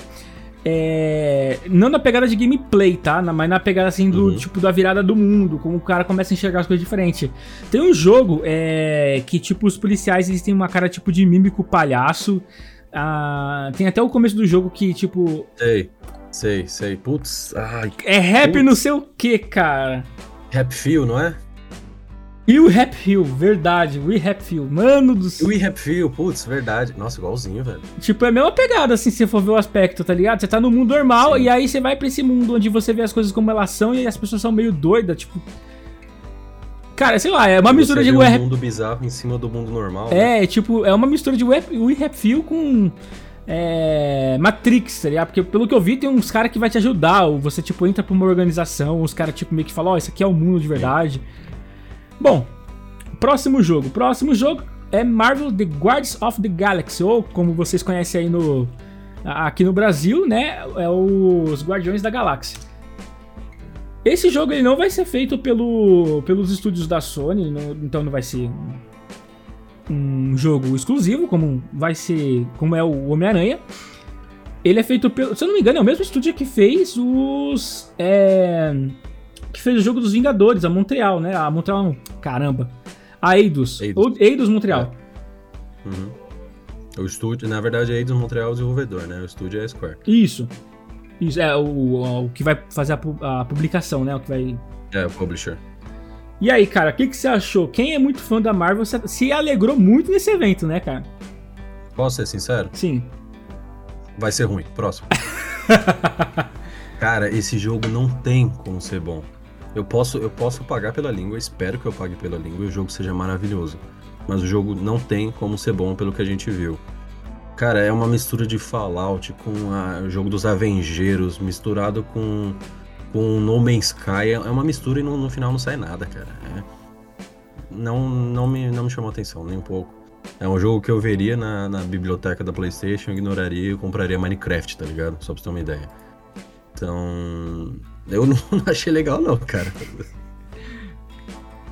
É... Não na pegada de gameplay, tá? Mas na pegada assim do uhum. tipo da virada do mundo, como o cara começa a enxergar as coisas diferentes. Tem um jogo é... que, tipo, os policiais eles têm uma cara tipo de mímico palhaço. Ah, tem até o começo do jogo que, tipo. Sei, sei, sei. Putz. Ai, é rap putz. não sei o que, cara. Rap Feel, não é? E o Rap Hill, verdade. We Rap Hill, mano do céu. We Rap Hill, putz, verdade. Nossa, igualzinho, velho. Tipo, é a mesma pegada, assim, se você for ver o aspecto, tá ligado? Você tá no mundo normal Sim. e aí você vai pra esse mundo onde você vê as coisas como elas são e as pessoas são meio doidas, tipo. Cara, sei lá, é uma mistura de. Um rap... mundo bizarro em cima do mundo normal. É, né? tipo, é uma mistura de We Rap Hill com. É, Matrix, tá ligado? Porque pelo que eu vi, tem uns caras que vai te ajudar. Ou você, tipo, entra pra uma organização, os caras, tipo, meio que falam, ó, oh, isso aqui é o mundo de verdade. Bom, próximo jogo. Próximo jogo é Marvel The Guardians of the Galaxy, ou como vocês conhecem aí no aqui no Brasil, né, é os Guardiões da Galáxia. Esse jogo ele não vai ser feito pelo, pelos estúdios da Sony, não, então não vai ser um jogo exclusivo, como vai ser, como é o Homem-Aranha. Ele é feito pelo, se eu não me engano, é o mesmo estúdio que fez os é, que fez o jogo dos Vingadores, a Montreal, né? A Montreal não, caramba. A Eidos. Eidos, Eidos Montreal. É. Uhum. O estúdio, na verdade, a Eidos Montreal é o desenvolvedor, né? O estúdio é a Square. Isso. Isso, é o, o que vai fazer a, a publicação, né? O que vai. É, o publisher. E aí, cara, o que, que você achou? Quem é muito fã da Marvel se alegrou muito nesse evento, né, cara? Posso ser sincero? Sim. Vai ser ruim. Próximo. cara, esse jogo não tem como ser bom. Eu posso, eu posso pagar pela língua, espero que eu pague pela língua e o jogo seja maravilhoso. Mas o jogo não tem como ser bom pelo que a gente viu. Cara, é uma mistura de Fallout com a, o jogo dos Avengeiros misturado com, com No Man's Sky. É uma mistura e no, no final não sai nada, cara. É, não, não, me, não me chamou atenção, nem um pouco. É um jogo que eu veria na, na biblioteca da PlayStation, ignoraria e compraria Minecraft, tá ligado? Só pra você ter uma ideia. Então. Eu não, achei legal, não, cara.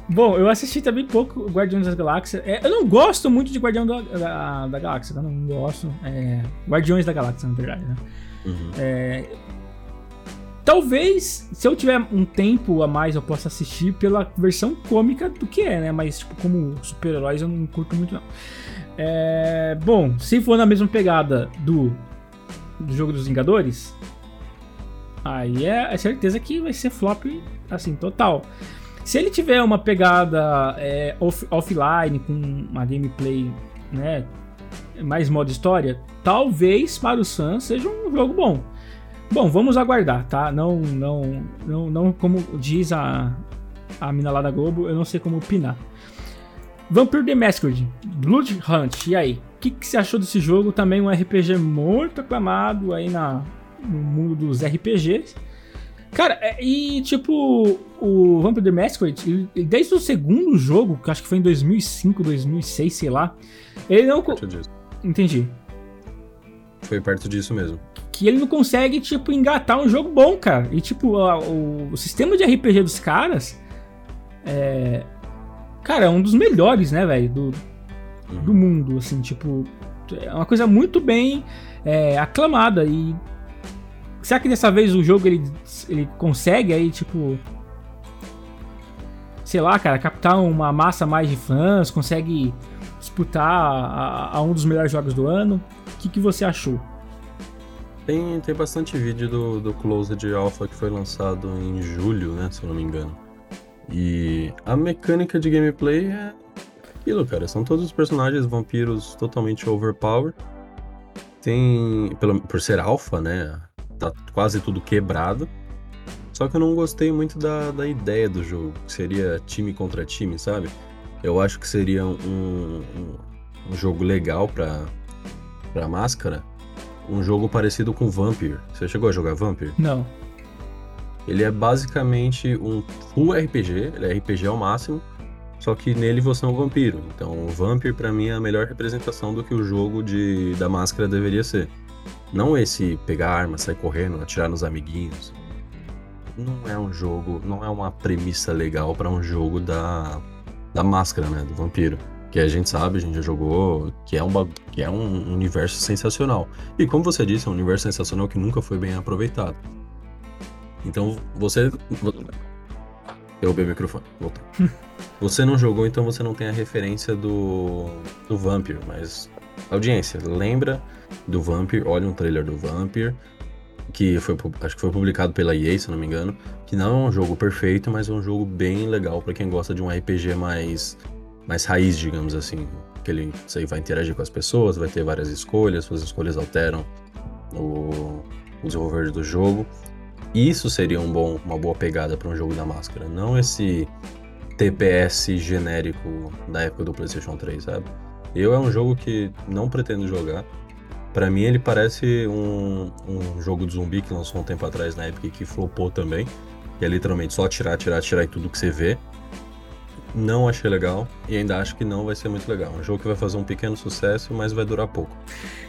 Bom, eu assisti também pouco Guardiões da Galáxia. É, eu não gosto muito de Guardião da, da, da Galáxia, tá? Não gosto. É, Guardiões da Galáxia, na verdade, né? Uhum. É, talvez, se eu tiver um tempo a mais, eu possa assistir pela versão cômica do que é, né? Mas, tipo, como super-heróis, eu não curto muito, não. É, bom, se for na mesma pegada do, do jogo dos Vingadores, aí é, é certeza que vai ser flop, assim, total. Se ele tiver uma pegada é, off, offline, com uma gameplay, né, mais modo história, talvez para o Sun seja um jogo bom. Bom, vamos aguardar, tá? Não, não, não, não como diz a, a mina lá da Globo, eu não sei como opinar. Vampire the Masquerade, Blood Hunt, e aí? O que, que você achou desse jogo? Também um RPG muito aclamado aí na, no mundo dos RPGs. Cara, é, e tipo, o Vampire the Masquerade, desde o segundo jogo, que acho que foi em 2005, 2006, sei lá, ele não. Entendi. Foi perto disso mesmo. Que ele não consegue, tipo, engatar um jogo bom, cara. E, tipo, o, o sistema de RPG dos caras é. Cara, é um dos melhores, né, velho, do, uhum. do mundo, assim, tipo. É uma coisa muito bem é, aclamada e Será que dessa vez o jogo ele, ele consegue aí, tipo. Sei lá, cara, captar uma massa mais de fãs, consegue disputar a, a, um dos melhores jogos do ano. O que, que você achou? Tem, tem bastante vídeo do, do Closed Alpha que foi lançado em julho, né? Se eu não me engano. E a mecânica de gameplay é aquilo, cara. São todos os personagens vampiros totalmente overpowered. Tem. Pelo, por ser alfa, né? Tá quase tudo quebrado. Só que eu não gostei muito da, da ideia do jogo, que seria time contra time, sabe? Eu acho que seria um, um, um jogo legal pra, pra máscara. Um jogo parecido com Vampire. Você chegou a jogar Vampire? Não. Ele é basicamente um full RPG, ele é RPG ao máximo, só que nele você é um vampiro. Então, o Vampire para mim é a melhor representação do que o jogo de da máscara deveria ser. Não esse pegar arma, sair correndo, atirar nos amiguinhos. Não é um jogo, não é uma premissa legal para um jogo da da máscara, né, do vampiro. Que a gente sabe, a gente já jogou, que é, uma, que é um universo sensacional. E como você disse, é um universo sensacional que nunca foi bem aproveitado. Então você. Derrubei o microfone, voltou. você não jogou, então você não tem a referência do. do Vampire, mas. Audiência, lembra do Vampire, olha um trailer do Vampire, que foi, acho que foi publicado pela EA, se não me engano, que não é um jogo perfeito, mas é um jogo bem legal para quem gosta de um RPG mais mais raiz, digamos assim, que ele você vai interagir com as pessoas, vai ter várias escolhas, suas escolhas alteram o, o desenvolver do jogo. Isso seria um bom, uma boa pegada para um jogo da máscara, não esse TPS genérico da época do PlayStation 3, sabe? Eu é um jogo que não pretendo jogar. Para mim ele parece um, um jogo de zumbi que lançou um tempo atrás na época que flopou também, que é literalmente só atirar, atirar, atirar em tudo que você vê. Não achei legal e ainda acho que não vai ser muito legal. Um jogo que vai fazer um pequeno sucesso, mas vai durar pouco.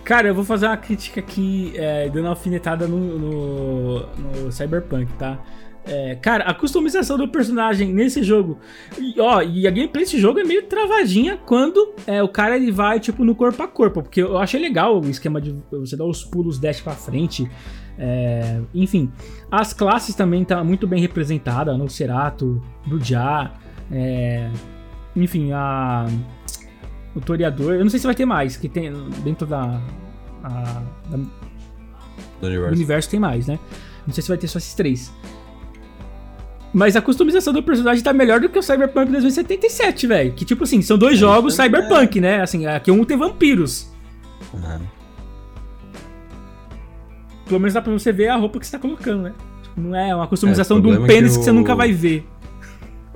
Cara, eu vou fazer uma crítica aqui, é, dando uma alfinetada no, no, no Cyberpunk, tá? É, cara, a customização do personagem nesse jogo. E, ó, e a gameplay desse jogo é meio travadinha quando é, o cara ele vai, tipo, no corpo a corpo. Porque eu achei legal o esquema de você dar os pulos dash pra frente. É, enfim, as classes também tá muito bem representada no Cerato, Brudia. É, enfim, a, o Toreador. Eu não sei se vai ter mais, que tem dentro da. A, da do universo. universo tem mais, né? Não sei se vai ter só esses três. Mas a customização do personagem tá melhor do que o Cyberpunk 2077, velho. Que tipo assim, são dois é jogos Cyberpunk, é. né? Assim, aqui um tem vampiros. Uhum. Pelo menos dá pra você ver a roupa que você tá colocando, né? Tipo, não é uma customização é, de um pênis que, o... que você nunca vai ver.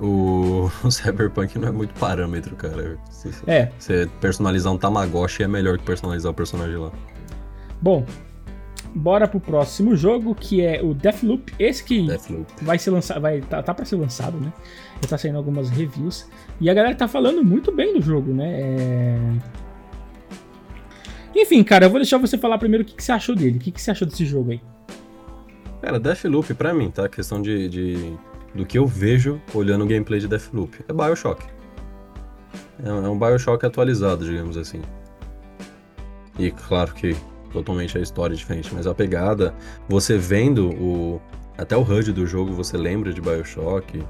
O, o Cyberpunk não é muito parâmetro, cara. É. Você personalizar um Tamagotchi é melhor que personalizar o personagem lá. Bom, bora pro próximo jogo, que é o Deathloop. Esse que Deathloop. vai ser lançado, vai tá, tá para ser lançado, né? Já tá saindo algumas reviews e a galera tá falando muito bem do jogo, né? É... Enfim, cara, eu vou deixar você falar primeiro o que, que você achou dele. O que, que você achou desse jogo aí? Cara, Deathloop, pra mim, tá? Questão de, de do que eu vejo olhando o gameplay de Deathloop. É Bioshock. É um Bioshock atualizado, digamos assim. E claro que totalmente a história é diferente, mas a pegada, você vendo o até o HUD do jogo, você lembra de Bioshock.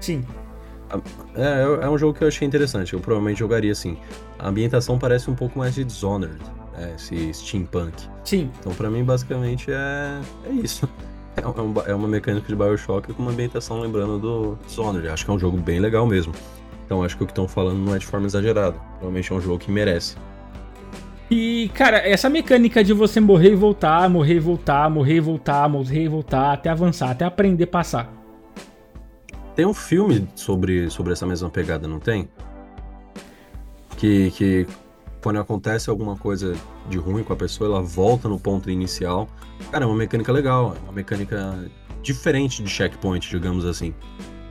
Sim. É, é, é um jogo que eu achei interessante, eu provavelmente jogaria assim. A ambientação parece um pouco mais de Dishonored, é, esse steampunk. Sim. Então para mim basicamente é, é isso. É, é, é, uma mecânica de Bioshock com uma ambientação lembrando do Dishonored. Acho que é um jogo bem legal mesmo. Então acho que o que estão falando não é de forma exagerada. Realmente é um jogo que merece. E, cara, essa mecânica de você morrer e voltar, morrer e voltar, morrer e voltar, morrer e voltar, até avançar, até aprender a passar. Tem um filme sobre, sobre essa mesma pegada, não tem? Que, que quando acontece alguma coisa de ruim com a pessoa, ela volta no ponto inicial. Cara, é uma mecânica legal, é uma mecânica diferente de checkpoint, digamos assim.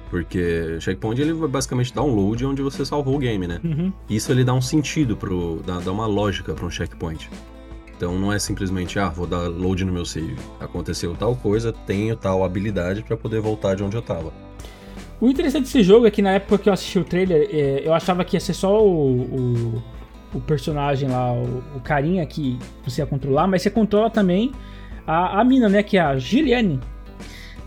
Porque checkpoint ele vai basicamente dar um load onde você salvou o game, né? Uhum. Isso ele dá um sentido pro. dá, dá uma lógica para um checkpoint. Então não é simplesmente, ah, vou dar load no meu save. Aconteceu tal coisa, tenho tal habilidade para poder voltar de onde eu tava. O interessante desse jogo é que na época que eu assisti o trailer, é, eu achava que ia ser só o, o o personagem lá, o, o, carinha que você ia controlar, mas você controla também a, a mina, né? Que é a Gilliane.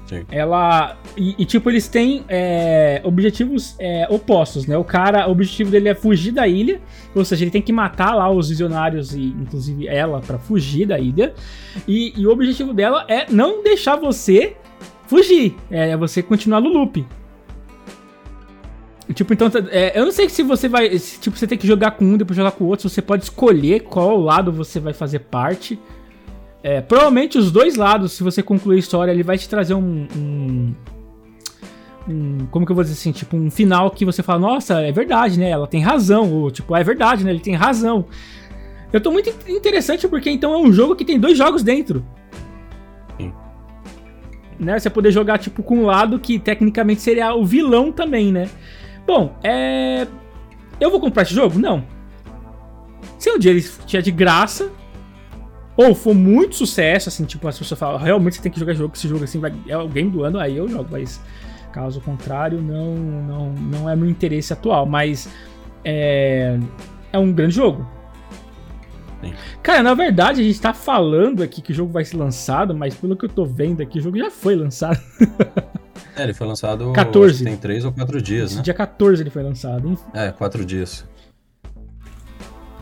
Sim. Ela. E, e, tipo, eles têm é, objetivos é, opostos, né? O cara, o objetivo dele é fugir da ilha. Ou seja, ele tem que matar lá os visionários e, inclusive, ela para fugir da ilha. E, e, o objetivo dela é não deixar você fugir. É você continuar no loop. Tipo, então, é, eu não sei se você vai. Se, tipo, você tem que jogar com um, depois jogar com o outro. Você pode escolher qual lado você vai fazer parte. É, provavelmente os dois lados, se você concluir a história, ele vai te trazer um, um, um, Como que eu vou dizer assim? Tipo, um final que você fala, nossa, é verdade, né? Ela tem razão. Ou tipo, é verdade, né? Ele tem razão. Eu tô muito interessante porque então é um jogo que tem dois jogos dentro. Sim. Né? Você poder jogar, tipo, com um lado que tecnicamente seria o vilão também, né? Bom, é. Eu vou comprar esse jogo? Não. Se um dia ele tiver de graça, ou for muito sucesso, assim, tipo, as pessoas falam, realmente você tem que jogar jogo, esse jogo assim vai, é o game do ano, aí eu jogo, mas caso contrário, não, não, não é meu interesse atual, mas é, é um grande jogo. Sim. Cara, na verdade, a gente tá falando aqui que o jogo vai ser lançado, mas pelo que eu tô vendo aqui, o jogo já foi lançado. É, ele foi lançado 14. tem 3 ou 4 dias, né? Dia 14 ele foi lançado, hein? É, 4 dias.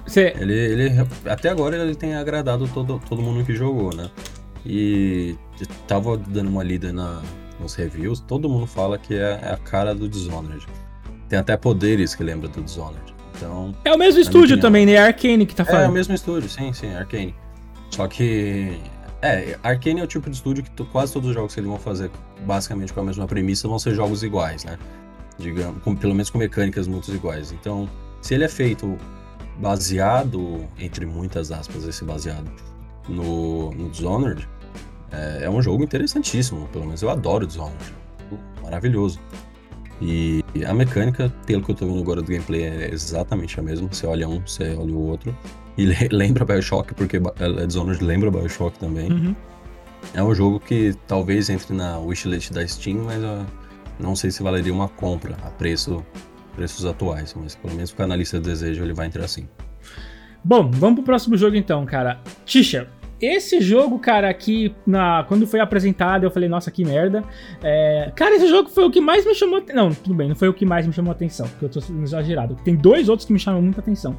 Cê... Ele, ele, até agora ele tem agradado todo, todo mundo que jogou, né? E tava dando uma lida na, nos reviews, todo mundo fala que é, é a cara do Dishonored. Tem até poderes que lembra do Dishonored. Então, é o mesmo estúdio também, né? É Arcane que tá falando. É o mesmo estúdio, sim, sim, Arcane. Só que é, Arkane é o tipo de estúdio que quase todos os jogos que eles vão fazer basicamente com a mesma premissa vão ser jogos iguais, né? Digamos, com, pelo menos com mecânicas muito iguais. Então, se ele é feito baseado, entre muitas aspas, esse baseado no, no Dishonored, é, é um jogo interessantíssimo. Pelo menos eu adoro Dishonored. Maravilhoso. E a mecânica, pelo que eu tô vendo agora do gameplay, é exatamente a mesma. Você olha um, você olha o outro. E lembra Bioshock, porque Dishonored lembra Bioshock também. Uhum. É um jogo que talvez entre na wishlist da Steam, mas não sei se valeria uma compra a preço, preços atuais. Mas pelo menos ficar na lista de desejo ele vai entrar assim. Bom, vamos pro próximo jogo então, cara. Tisha, esse jogo, cara, aqui, na, quando foi apresentado, eu falei, nossa, que merda. É, cara, esse jogo foi o que mais me chamou. Não, tudo bem, não foi o que mais me chamou atenção, porque eu tô exagerado. Tem dois outros que me chamam muita atenção.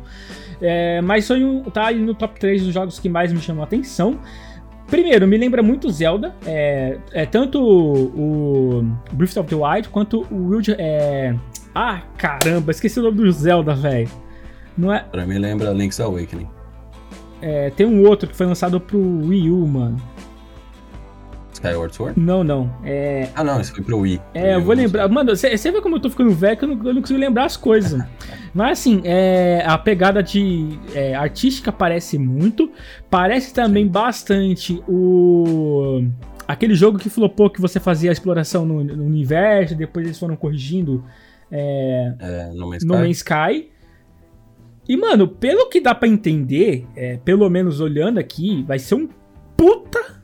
É, mas foi um, tá no top 3 dos jogos que mais me chamou atenção. Primeiro, me lembra muito Zelda. É, é tanto o, o Breath of the Wild quanto o Wild. É... Ah, caramba, esqueci o nome do Zelda, velho. Não é? Pra mim lembra Link's Awakening. É, tem um outro que foi lançado pro Wii U, mano. Skyward Sword? Não, não. É... Ah, não, isso foi pro Wii. É, eu vou lembrar. Mano, você vê como eu tô ficando velho que eu não, eu não consigo lembrar as coisas. Mas assim, é, a pegada de é, artística parece muito. Parece também Sim. bastante o. Aquele jogo que flopou que você fazia a exploração no, no universo, depois eles foram corrigindo. É, é, no Man's Sky. No Man's Sky. E, mano, pelo que dá para entender, é, pelo menos olhando aqui, vai ser um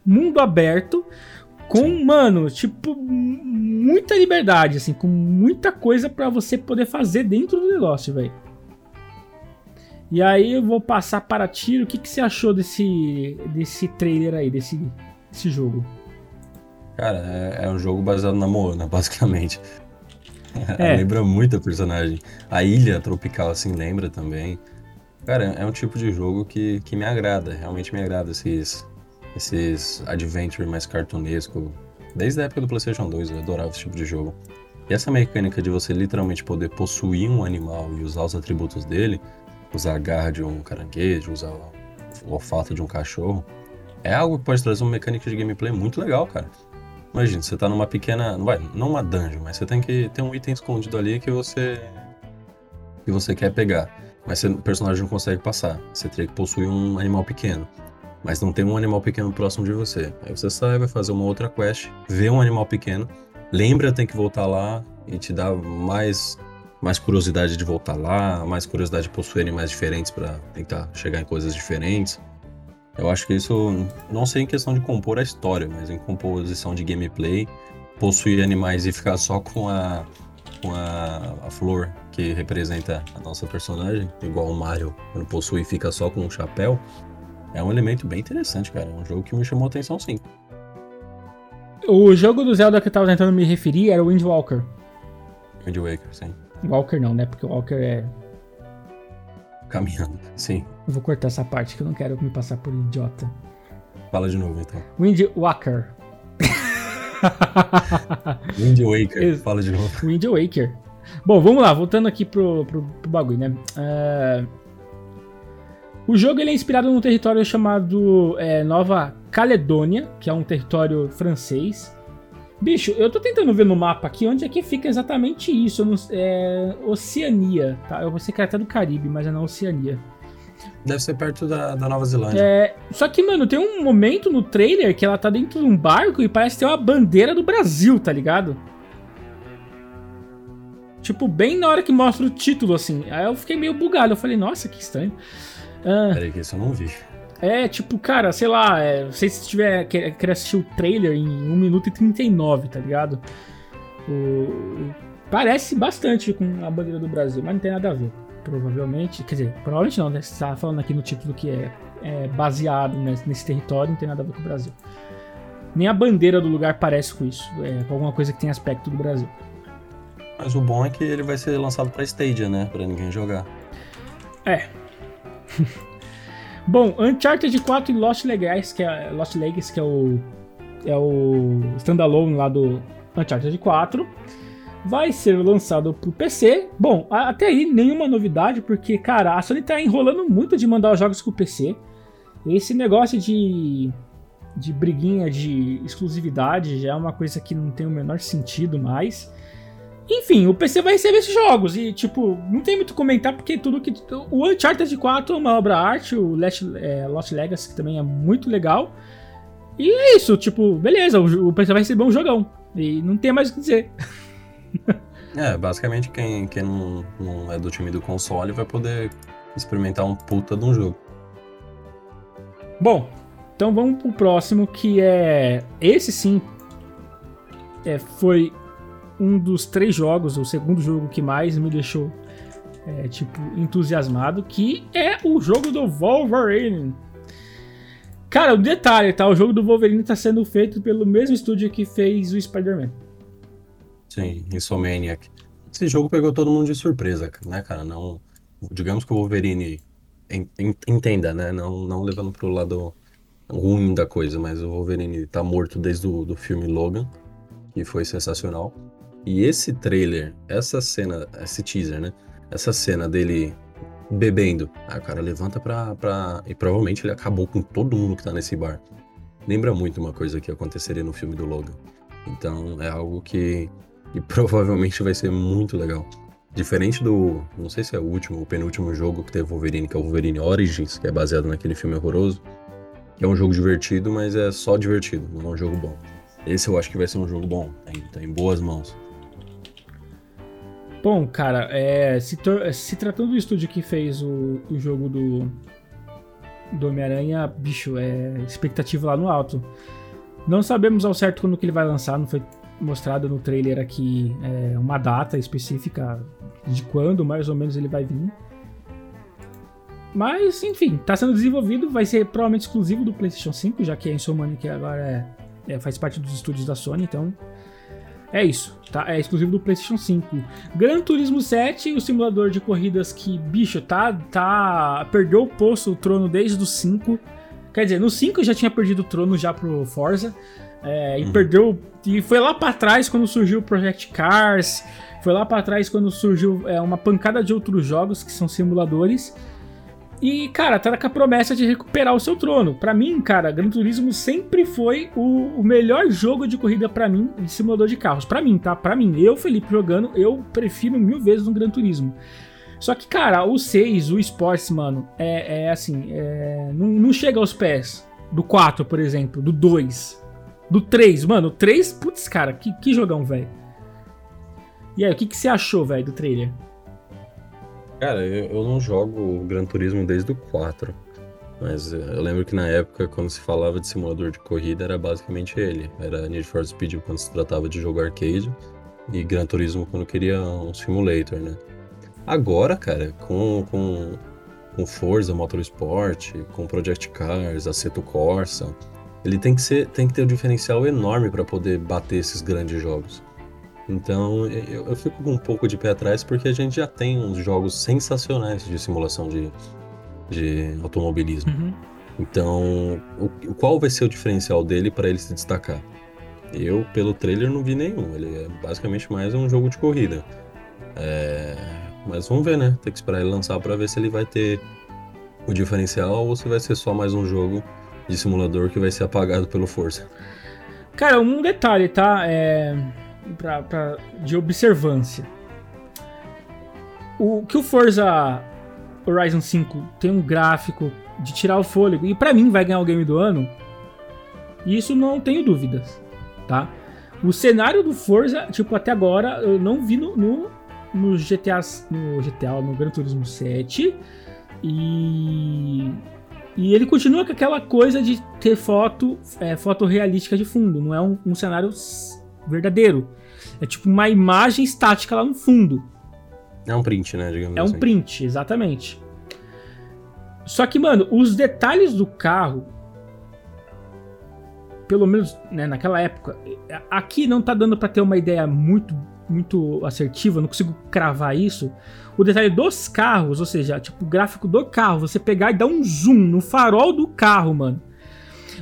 mundo aberto com, Sim. mano, tipo, muita liberdade, assim, com muita coisa para você poder fazer dentro do negócio, velho. E aí eu vou passar para tiro. O que, que você achou desse, desse trailer aí, desse, desse jogo? Cara, é, é um jogo baseado na Moana, basicamente. É. lembra muito a personagem. A ilha tropical, assim, lembra também. Cara, é um tipo de jogo que, que me agrada, realmente me agrada esses, esses adventure mais cartunesco. Desde a época do PlayStation 2 eu adorava esse tipo de jogo. E essa mecânica de você literalmente poder possuir um animal e usar os atributos dele, usar a garra de um caranguejo, usar o olfato de um cachorro, é algo que pode trazer uma mecânica de gameplay muito legal, cara. Imagina, você tá numa pequena. Não vai, não uma dungeon, mas você tem que ter um item escondido ali que você. que você quer pegar. Mas você, o personagem não consegue passar. Você teria que possuir um animal pequeno. Mas não tem um animal pequeno próximo de você. Aí você sai, vai fazer uma outra quest, vê um animal pequeno, lembra, tem que voltar lá e te dá mais, mais curiosidade de voltar lá, mais curiosidade de possuir animais diferentes para tentar chegar em coisas diferentes. Eu acho que isso, não sei em questão de compor a história, mas em composição de gameplay, possuir animais e ficar só com a, com a, a flor que representa a nossa personagem, igual o Mario, quando possui e fica só com um chapéu, é um elemento bem interessante, cara. É um jogo que me chamou a atenção, sim. O jogo do Zelda que eu tava tentando me referir era o Wind Walker. Wind Waker, sim. Walker não, né? Porque o Walker é. Caminhando, sim. Eu vou cortar essa parte que eu não quero me passar por idiota. Fala de novo então. Wind Walker. Wind Waker, fala de novo. Wind Waker. Bom, vamos lá, voltando aqui pro, pro, pro bagulho, né? Uh, o jogo ele é inspirado num território chamado é, Nova Caledônia, que é um território francês. Bicho, eu tô tentando ver no mapa aqui onde é que fica exatamente isso. Não, é, Oceania, tá? Eu sei que é até do Caribe, mas é na Oceania. Deve ser perto da, da Nova Zelândia. É, só que, mano, tem um momento no trailer que ela tá dentro de um barco e parece ter uma bandeira do Brasil, tá ligado? Tipo, bem na hora que mostra o título, assim. Aí eu fiquei meio bugado. Eu falei, nossa, que estranho. Ah, Peraí, que isso eu não vi. É, tipo, cara, sei lá, é, se você tiver querer assistir o trailer em 1 minuto e 39, tá ligado? O, parece bastante com a bandeira do Brasil, mas não tem nada a ver. Provavelmente, quer dizer, provavelmente não, né? Você tá falando aqui no título que é, é baseado nesse, nesse, território, não tem nada a ver com o Brasil. Nem a bandeira do lugar parece com isso, é, com alguma coisa que tem aspecto do Brasil. Mas o bom é que ele vai ser lançado pra Stadia, né? Pra ninguém jogar. É. Bom, Uncharted 4 e Lost Legacy, que é, Lost Legacy, que é o, é o standalone lá do Uncharted 4, vai ser lançado pro PC. Bom, até aí nenhuma novidade, porque, cara, a Sony tá enrolando muito de mandar os jogos pro PC. Esse negócio de, de briguinha de exclusividade já é uma coisa que não tem o menor sentido mais. Enfim, o PC vai receber esses jogos e, tipo, não tem muito comentar porque tudo que. O Uncharted 4 é uma obra arte, o Last, é, Lost Legacy que também é muito legal. E é isso, tipo, beleza, o, o PC vai receber um jogão. E não tem mais o que dizer. é, basicamente quem, quem não, não é do time do console vai poder experimentar um puta de um jogo. Bom, então vamos pro próximo que é. Esse sim. É, foi um dos três jogos, o segundo jogo que mais me deixou é, tipo entusiasmado, que é o jogo do Wolverine. Cara, o um detalhe, tá? O jogo do Wolverine está sendo feito pelo mesmo estúdio que fez o Spider-Man. Sim, Insomniac. Esse jogo pegou todo mundo de surpresa, né, cara? Não, digamos que o Wolverine entenda, né? Não, não levando pro lado ruim da coisa, mas o Wolverine tá morto desde o do filme Logan, que foi sensacional. E esse trailer, essa cena, esse teaser, né? Essa cena dele bebendo. Aí o cara levanta pra, pra. E provavelmente ele acabou com todo mundo que tá nesse bar. Lembra muito uma coisa que aconteceria no filme do Logan. Então é algo que, que provavelmente vai ser muito legal. Diferente do. Não sei se é o último ou penúltimo jogo que teve Wolverine, que é o Wolverine Origins, que é baseado naquele filme horroroso. Que é um jogo divertido, mas é só divertido, não é um jogo bom. Esse eu acho que vai ser um jogo bom, tá em boas mãos. Bom, cara, é, se, se, tratando do estúdio que fez o, o jogo do, do Homem-Aranha, bicho, é expectativa lá no alto. Não sabemos ao certo quando que ele vai lançar, não foi mostrado no trailer aqui é, uma data específica de quando mais ou menos ele vai vir. Mas, enfim, tá sendo desenvolvido, vai ser provavelmente exclusivo do PlayStation 5, já que a Insomniac agora é, é, faz parte dos estúdios da Sony, então é isso, tá? É exclusivo do PlayStation 5. Gran Turismo 7, o simulador de corridas que, bicho, tá. tá perdeu o posto, o trono desde o 5. Quer dizer, no 5 já tinha perdido o trono já pro Forza. É, e uhum. perdeu. E foi lá para trás quando surgiu o Project Cars. Foi lá para trás quando surgiu é, uma pancada de outros jogos que são simuladores. E, cara, tá com a promessa de recuperar o seu trono. Para mim, cara, Gran Turismo sempre foi o, o melhor jogo de corrida para mim, de simulador de carros. para mim, tá? Para mim, eu, Felipe, jogando, eu prefiro mil vezes um Gran Turismo. Só que, cara, o 6, o Sports, mano, é, é assim, é, não, não chega aos pés do 4, por exemplo, do 2, do 3. Mano, o 3, putz, cara, que, que jogão, velho. E aí, o que, que você achou, velho, do trailer? Cara, eu, eu não jogo Gran Turismo desde o 4. Mas eu lembro que na época, quando se falava de simulador de corrida, era basicamente ele. Era Need for Speed quando se tratava de jogo arcade e Gran Turismo quando queria um simulator, né? Agora, cara, com, com, com Forza Motorsport, com Project Cars, Assetto Corsa, ele tem que, ser, tem que ter um diferencial enorme para poder bater esses grandes jogos. Então eu, eu, fico com um pouco de pé atrás porque a gente já tem uns jogos sensacionais de simulação de, de automobilismo. Uhum. Então, o, qual vai ser o diferencial dele para ele se destacar? Eu, pelo trailer, não vi nenhum. Ele é basicamente mais um jogo de corrida. É... Mas vamos ver, né? Tem que esperar ele lançar para ver se ele vai ter o diferencial ou se vai ser só mais um jogo de simulador que vai ser apagado pelo Forza. Cara, um detalhe, tá? É... Pra, pra... De observância. O que o Forza Horizon 5 tem um gráfico de tirar o fôlego e para mim vai ganhar o game do ano. Isso não tenho dúvidas, tá? O cenário do Forza, tipo, até agora eu não vi no, no, no GTA, no GTA, no Gran Turismo 7 e e ele continua com aquela coisa de ter foto, é, foto realística de fundo, não é um, um cenário verdadeiro. É tipo uma imagem estática lá no fundo. É um print, né? Digamos é um assim. print, exatamente. Só que, mano, os detalhes do carro, pelo menos né, naquela época, aqui não tá dando para ter uma ideia muito muito assertiva, não consigo cravar isso. O detalhe dos carros, ou seja, tipo o gráfico do carro, você pegar e dar um zoom no farol do carro, mano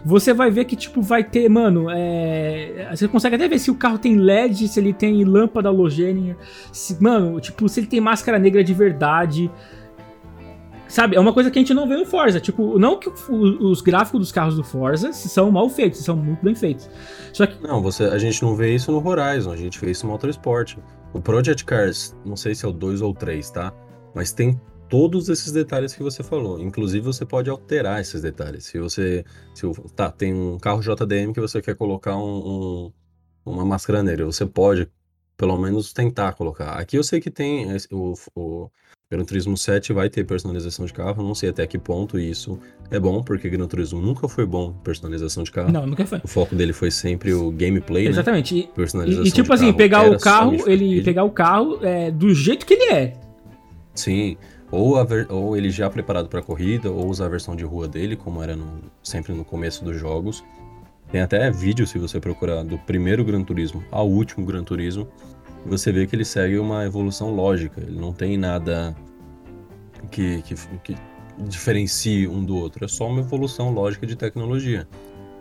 você vai ver que, tipo, vai ter, mano, é... você consegue até ver se o carro tem LED, se ele tem lâmpada halogênea, se, mano, tipo, se ele tem máscara negra de verdade. Sabe, é uma coisa que a gente não vê no Forza. Tipo, não que os gráficos dos carros do Forza são mal feitos, são muito bem feitos. Só que. Não, você, a gente não vê isso no Horizon, a gente vê isso no Motorsport. O Project Cars, não sei se é o 2 ou 3, tá? Mas tem todos esses detalhes que você falou. Inclusive, você pode alterar esses detalhes. Se você. Se, tá, tem um carro JDM que você quer colocar um, um, uma máscara negra, você pode, pelo menos, tentar colocar. Aqui eu sei que tem o, o Gran Turismo 7 vai ter personalização de carro, não sei até que ponto isso é bom, porque Gran Turismo nunca foi bom personalização de carro. Não, nunca foi. O foco dele foi sempre o gameplay, né? Exatamente. Né? Personalização e, e tipo assim, pegar o carro, ele pegar o carro é, do jeito que ele é. Sim, ou, ou ele já preparado para corrida, ou usar a versão de rua dele, como era no, sempre no começo dos jogos. Tem até vídeo, se você procurar, do primeiro Gran Turismo ao último Gran Turismo, você vê que ele segue uma evolução lógica. Ele não tem nada que, que, que diferencie um do outro. É só uma evolução lógica de tecnologia.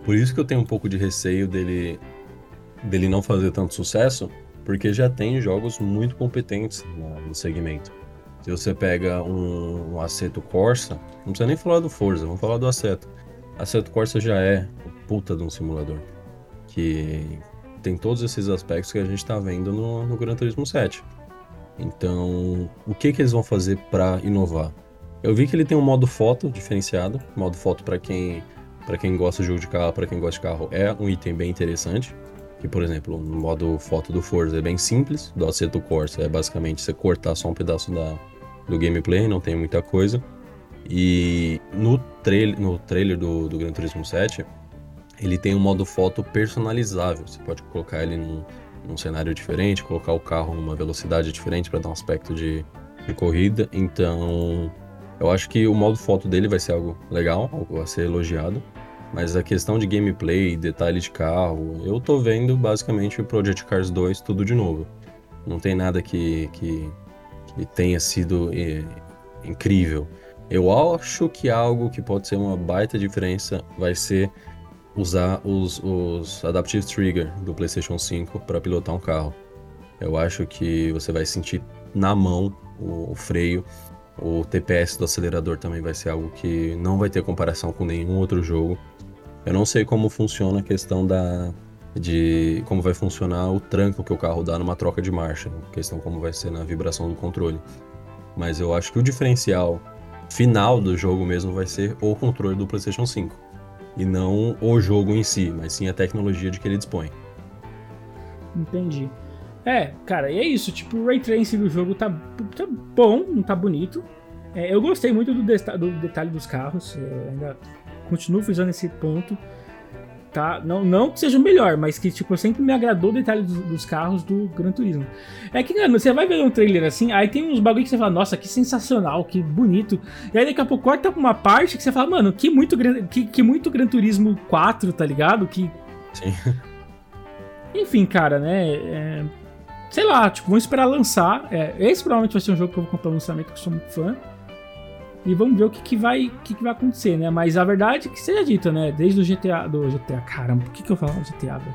Por isso que eu tenho um pouco de receio dele, dele não fazer tanto sucesso, porque já tem jogos muito competentes no segmento. Se você pega um, um Aceto Corsa, não precisa nem falar do Forza, vamos falar do Aceto. Aceto Corsa já é puta de um simulador. Que tem todos esses aspectos que a gente está vendo no, no Gran Turismo 7. Então, o que, que eles vão fazer para inovar? Eu vi que ele tem um modo foto diferenciado. Modo foto para quem para quem gosta de jogo de carro, para quem gosta de carro, é um item bem interessante. Que, por exemplo, no modo foto do Forza é bem simples, do Aceto Corsa é basicamente você cortar só um pedaço da, do gameplay, não tem muita coisa. E no, trail, no trailer do, do Gran Turismo 7, ele tem um modo foto personalizável. Você pode colocar ele num, num cenário diferente, colocar o carro numa velocidade diferente para dar um aspecto de, de corrida. Então, eu acho que o modo foto dele vai ser algo legal, algo a ser elogiado. Mas a questão de gameplay, detalhe de carro, eu tô vendo basicamente o Project Cars 2 tudo de novo. Não tem nada que, que que tenha sido é, incrível. Eu acho que algo que pode ser uma baita diferença vai ser usar os, os Adaptive Trigger do PlayStation 5 para pilotar um carro. Eu acho que você vai sentir na mão o, o freio, o TPS do acelerador também vai ser algo que não vai ter comparação com nenhum outro jogo. Eu não sei como funciona a questão da, de como vai funcionar o tranco que o carro dá numa troca de marcha, questão como vai ser na vibração do controle. Mas eu acho que o diferencial final do jogo mesmo vai ser o controle do PlayStation 5 e não o jogo em si, mas sim a tecnologia de que ele dispõe. Entendi. É, cara, e é isso. Tipo, o ray tracing do jogo tá, tá bom, não tá bonito. É, eu gostei muito do, do, detalhe dos carros. É, ainda continuo frisando esse ponto. Tá? Não, não que seja o melhor, mas que, tipo, sempre me agradou o detalhe dos, dos, carros do Gran Turismo. É que, mano, você vai ver um trailer assim, aí tem uns bagulho que você fala, nossa, que sensacional, que bonito. E aí daqui a pouco corta uma parte que você fala, mano, que muito, que, que muito Gran Turismo 4, tá ligado? Que. Sim. Enfim, cara, né? É... Sei lá, tipo, vamos esperar lançar. É, esse provavelmente vai ser um jogo que eu vou comprar no lançamento, que eu sou muito fã. E vamos ver o que, que, vai, que, que vai acontecer, né? Mas a verdade é que seja dita, né? Desde o GTA. Do GTA, caramba, por que, que eu falo GTA, velho?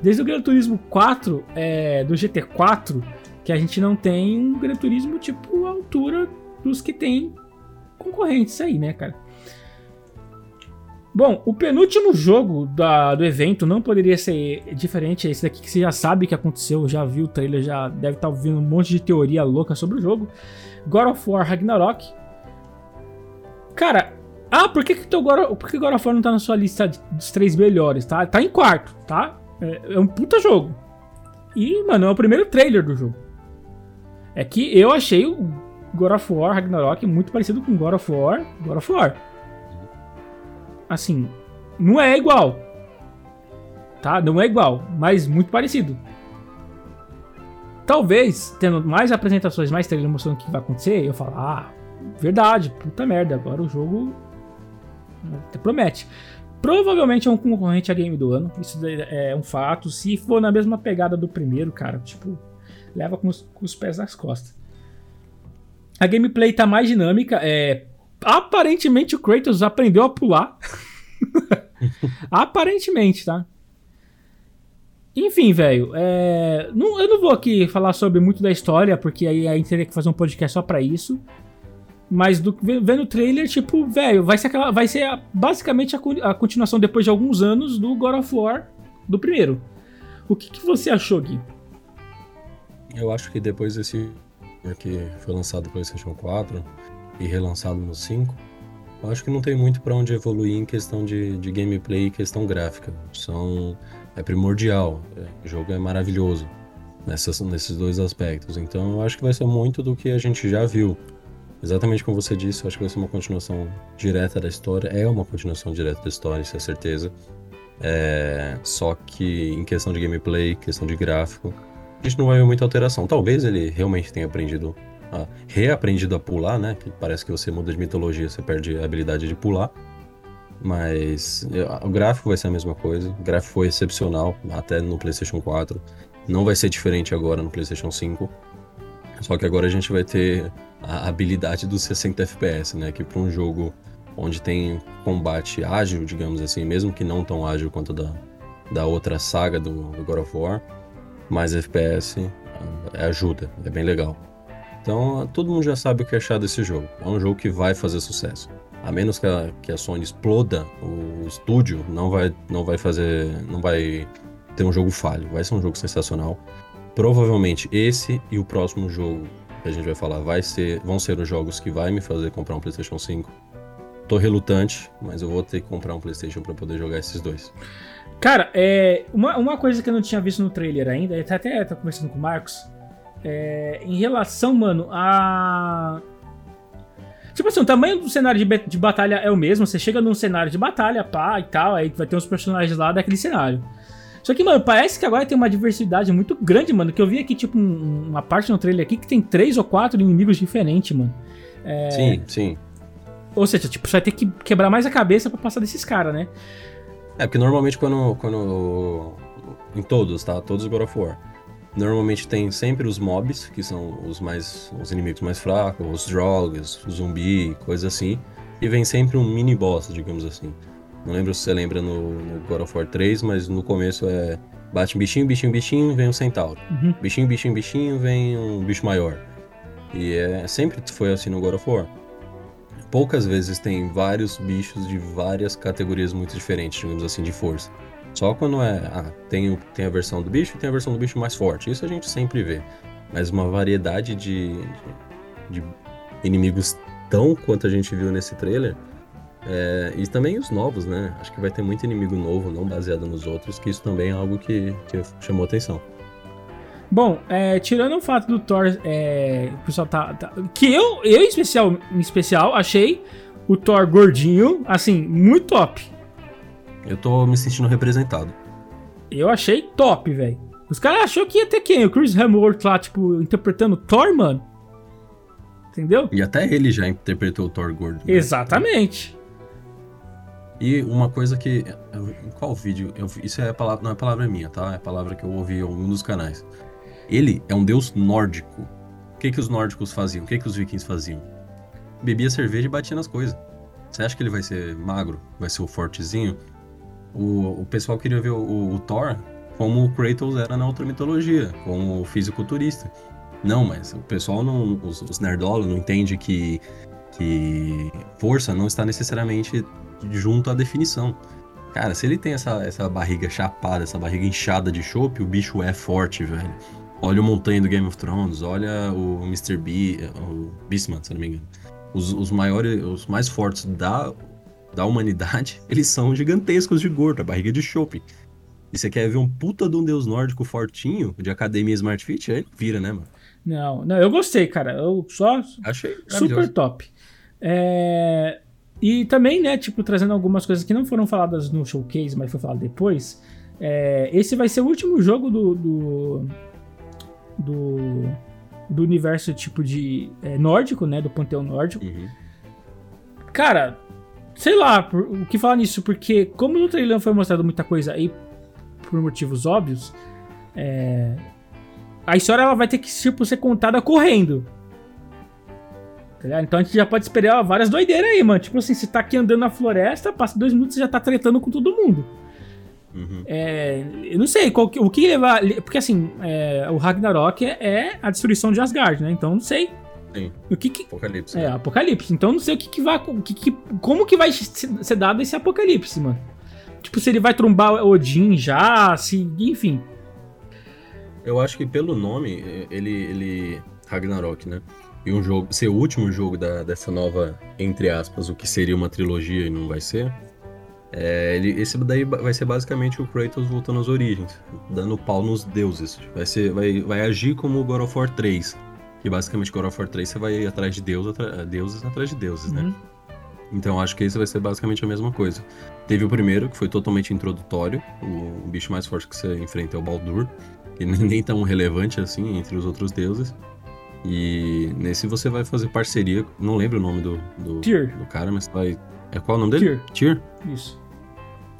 Desde o Gran Turismo 4, é, do GT4, que a gente não tem um Gran Turismo tipo a altura dos que tem concorrentes aí, né, cara? Bom, o penúltimo jogo da, do evento não poderia ser diferente. Esse daqui que você já sabe que aconteceu, já viu o trailer, já deve estar tá ouvindo um monte de teoria louca sobre o jogo. God of War Ragnarok. Cara, ah, por que, que teu God, por que God of War não tá na sua lista dos três melhores, tá? Tá em quarto, tá? É, é um puta jogo. E, mano, é o primeiro trailer do jogo. É que eu achei o God of War Ragnarok muito parecido com God of War, God of War. Assim, não é igual. Tá? Não é igual, mas muito parecido. Talvez, tendo mais apresentações, mais trailer mostrando o que vai acontecer, eu falo, ah, Verdade, puta merda, agora o jogo até promete. Provavelmente é um concorrente a game do ano, isso é um fato. Se for na mesma pegada do primeiro, cara, tipo, leva com os, com os pés nas costas. A gameplay tá mais dinâmica, é. Aparentemente o Kratos aprendeu a pular. Aparentemente, tá? Enfim, velho, é... eu não vou aqui falar sobre muito da história, porque aí a gente teria que fazer um podcast só pra isso. Mas do, vendo o trailer, tipo, velho, vai ser aquela. Vai ser a, basicamente a, a, continuação depois de alguns anos do God of War do primeiro. O que, que você achou, Gui? Eu acho que depois desse que foi lançado no PlayStation 4 e relançado no 5, eu acho que não tem muito para onde evoluir em questão de, de gameplay e questão gráfica. São é primordial, é, o jogo é maravilhoso nessas, nesses dois aspectos. Então eu acho que vai ser muito do que a gente já viu Exatamente como você disse, eu acho que vai ser uma continuação direta da história. É uma continuação direta da história, isso é certeza. É... Só que em questão de gameplay, questão de gráfico, a gente não vai ver muita alteração. Talvez ele realmente tenha aprendido, a... reaprendido a pular, né? Que parece que você muda de mitologia, você perde a habilidade de pular. Mas o gráfico vai ser a mesma coisa. O gráfico foi excepcional, até no PlayStation 4. Não vai ser diferente agora no PlayStation 5. Só que agora a gente vai ter a habilidade dos 60 FPS, né? Que para um jogo onde tem combate ágil, digamos assim, mesmo que não tão ágil quanto da, da outra saga do, do God of War, mais FPS é, ajuda, é bem legal. Então todo mundo já sabe o que achar desse jogo. É um jogo que vai fazer sucesso. A menos que a, que a Sony exploda o estúdio, não vai, não vai fazer. não vai ter um jogo falho. Vai ser um jogo sensacional. Provavelmente esse e o próximo jogo a gente vai falar vai ser, vão ser os jogos que vai me fazer comprar um PlayStation 5. Tô relutante, mas eu vou ter que comprar um PlayStation para poder jogar esses dois. Cara, é, uma, uma coisa que eu não tinha visto no trailer ainda, até tô conversando com o Marcos, é, em relação, mano, a. Tipo assim, o tamanho do cenário de, de batalha é o mesmo. Você chega num cenário de batalha, pá e tal, aí vai ter uns personagens lá daquele cenário. Só que, mano, parece que agora tem uma diversidade muito grande, mano. Que eu vi aqui, tipo, um, uma parte no trailer aqui que tem três ou quatro inimigos diferentes, mano. É... Sim, sim. Ou seja, tipo, você vai ter que quebrar mais a cabeça para passar desses caras, né? É, porque normalmente quando, quando. Em todos, tá? Todos os God of War. Normalmente tem sempre os mobs, que são os mais. os inimigos mais fracos, os drogas, o zumbi, coisa assim. E vem sempre um mini boss, digamos assim. Não lembro se você lembra no, no God of War 3, mas no começo é. Bate um bichinho, bichinho, bichinho, vem um centauro. Uhum. Bichinho, bichinho, bichinho, vem um bicho maior. E é, sempre foi assim no God of War. Poucas vezes tem vários bichos de várias categorias muito diferentes, digamos assim, de força. Só quando é. Ah, tem, tem a versão do bicho e tem a versão do bicho mais forte. Isso a gente sempre vê. Mas uma variedade de, de, de inimigos tão quanto a gente viu nesse trailer é, e também os novos, né? Acho que vai ter muito inimigo novo, não baseado nos outros, que isso também é algo que, que chamou atenção. Bom, é, tirando o fato do Thor, é, o pessoal tá, tá, que eu, eu em especial, em especial, achei o Thor gordinho, assim, muito top. Eu tô me sentindo representado. Eu achei top, velho. Os caras achou que ia ter quem? O Chris Hemsworth lá, tipo, interpretando Thor, mano? Entendeu? E até ele já interpretou o Thor gordo. Né? Exatamente. E uma coisa que. Em qual vídeo? Eu, isso é palavra, não é palavra minha, tá? É palavra que eu ouvi em um dos canais. Ele é um deus nórdico. O que, que os nórdicos faziam? O que, que os vikings faziam? Bebia cerveja e batia nas coisas. Você acha que ele vai ser magro? Vai ser o fortezinho? O, o pessoal queria ver o, o, Thor como o Kratos era na outra mitologia, como o fisiculturista. Não, mas o pessoal não. Os, os nerdolos não entende que, que força não está necessariamente junto à definição. Cara, se ele tem essa, essa barriga chapada, essa barriga inchada de chope, o bicho é forte, velho. Olha o Montanha do Game of Thrones, olha o Mr. B, o Beastman, se não me engano. Os, os maiores, os mais fortes da, da humanidade, eles são gigantescos de gordo, a barriga de chope. E você quer ver um puta de um deus nórdico fortinho, de academia Smart Fit, aí vira, né, mano? Não, não, eu gostei, cara. Eu só. Achei super top. É... E também, né, tipo, trazendo algumas coisas que não foram faladas no showcase, mas foi falado depois. É... Esse vai ser o último jogo do. do, do, do universo, tipo, de. É, nórdico, né? Do panteão nórdico. Uhum. Cara, sei lá, por, o que falar nisso, porque como no trailer foi mostrado muita coisa aí, por motivos óbvios, é, a história ela vai ter que tipo, ser contada correndo. Tá então a gente já pode esperar várias doideiras aí, mano. Tipo assim, você tá aqui andando na floresta, passa dois minutos e já tá tretando com todo mundo. Uhum. É, eu não sei qual, o que levar. Porque assim, é, o Ragnarok é, é, a destruição de Asgard, né? Então não sei. Sim. O que, que Apocalipse. É, né? Apocalipse. Então não sei o que, que vai. O que, que, como que vai ser dado esse Apocalipse, mano? Tipo, se ele vai trombar Odin já, se. Enfim. Eu acho que pelo nome, ele, ele. Ragnarok, né? E um jogo. Ser o último jogo da, dessa nova, entre aspas, o que seria uma trilogia e não vai ser. É, ele, esse daí vai ser basicamente o Kratos voltando às origens, dando pau nos deuses. Vai, ser, vai, vai agir como o God of War 3. Que basicamente God of War 3 você vai atrás de deus, atra, deuses atrás de deuses, né? uhum. né? Então acho que esse vai ser basicamente a mesma coisa. Teve o primeiro, que foi totalmente introdutório. O, o bicho mais forte que você enfrenta é o Baldur que nem tão relevante assim entre os outros deuses. E nesse você vai fazer parceria, não lembro o nome do, do, do cara, mas vai. É qual o nome dele? Tyr. Tyr? Isso.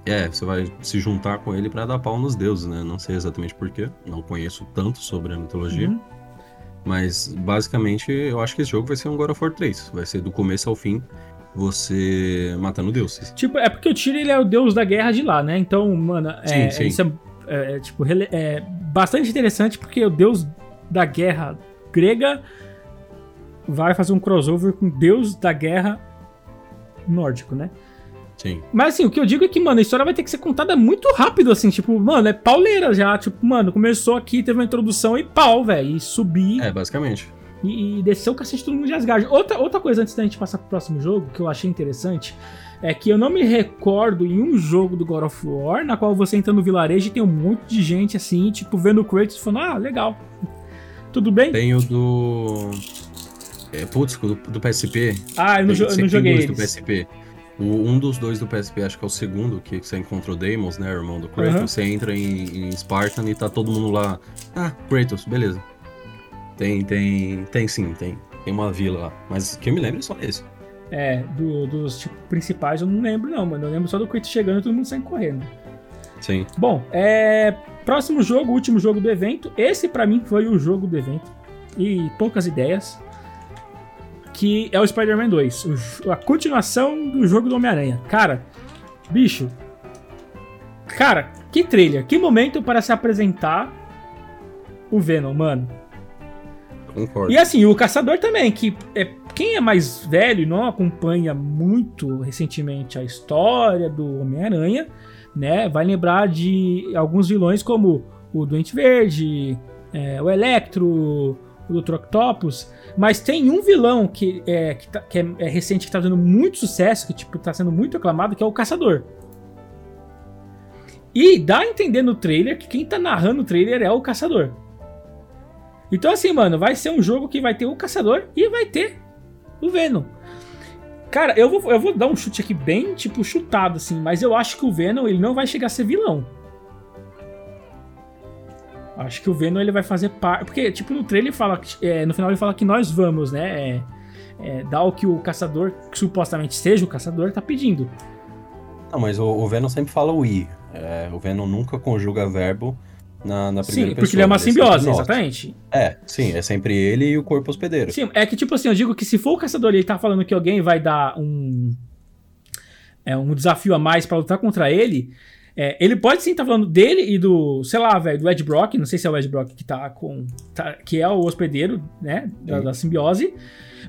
É, você vai se juntar com ele para dar pau nos deuses, né? Não sei exatamente porquê, não conheço tanto sobre a mitologia. Uhum. Mas basicamente eu acho que esse jogo vai ser um God of War 3. Vai ser do começo ao fim você matando deuses. Tipo, é porque o Tyr ele é o deus da guerra de lá, né? Então, mano, é, sim, sim. isso é, é, tipo, é bastante interessante porque o deus da guerra grega vai fazer um crossover com deus da guerra nórdico, né? Sim. Mas assim, o que eu digo é que, mano, a história vai ter que ser contada muito rápido, assim, tipo, mano, é pauleira já. Tipo, mano, começou aqui, teve uma introdução e pau, velho. E subir. É, basicamente. E, e desceu o cacete todo mundo de Asgard. Outra, outra coisa antes da gente passar pro próximo jogo, que eu achei interessante, é que eu não me recordo em um jogo do God of War na qual você entra no vilarejo e tem um monte de gente assim, tipo, vendo o Kratos e falando, ah, legal. Tudo bem? Tem o do. É, putz, do, do PSP. Ah, eu não, eu não joguei. do PSP. O, um dos dois do PSP, acho que é o segundo, que você encontrou Deimos, né, irmão do Kratos. Uhum. Você entra em, em Spartan e tá todo mundo lá. Ah, Kratos, beleza. Tem, tem, tem sim, tem. Tem uma vila lá. Mas que eu me lembro é só esse. É, do, dos tipo, principais eu não lembro não, mano. Eu lembro só do Kratos chegando e todo mundo saindo correndo. Sim. Bom, é, próximo jogo, último jogo do evento. Esse para mim foi o jogo do evento. E poucas ideias. Que é o Spider-Man 2. O, a continuação do jogo do Homem-Aranha. Cara, bicho. Cara, que trailer. Que momento para se apresentar o Venom, mano. Concordo. E assim, o Caçador também, que é quem é mais velho e não acompanha muito recentemente a história do Homem-Aranha, né, vai lembrar de alguns vilões como o Doente Verde, é, o Electro, o Dr. Octopus, mas tem um vilão que é, que, tá, que é, é, recente, que tá fazendo muito sucesso, que tipo, tá sendo muito aclamado, que é o Caçador. E dá a entender no trailer que quem tá narrando o trailer é o Caçador. Então assim, mano, vai ser um jogo que vai ter o Caçador e vai ter o Venom. Cara, eu vou, eu vou dar um chute aqui bem, tipo, chutado, assim, mas eu acho que o Venom, ele não vai chegar a ser vilão. Acho que o Venom, ele vai fazer parte... Porque, tipo, no trailer ele fala... É, no final ele fala que nós vamos, né? É, é, dar o que o caçador, que supostamente seja o caçador, tá pedindo. Não, mas o, o Venom sempre fala o i. É, o Venom nunca conjuga verbo na, na primeira sim, pessoa. Sim, porque ele é uma simbiose, exatamente. É, sim, é sempre ele e o corpo hospedeiro. Sim, é que tipo assim, eu digo que se for o caçador e ele tá falando que alguém vai dar um. É, um desafio a mais para lutar contra ele. É, ele pode sim estar tá falando dele e do, sei lá, velho, do Ed Brock, não sei se é o Ed Brock que tá com. Tá, que é o hospedeiro, né? Da, da simbiose.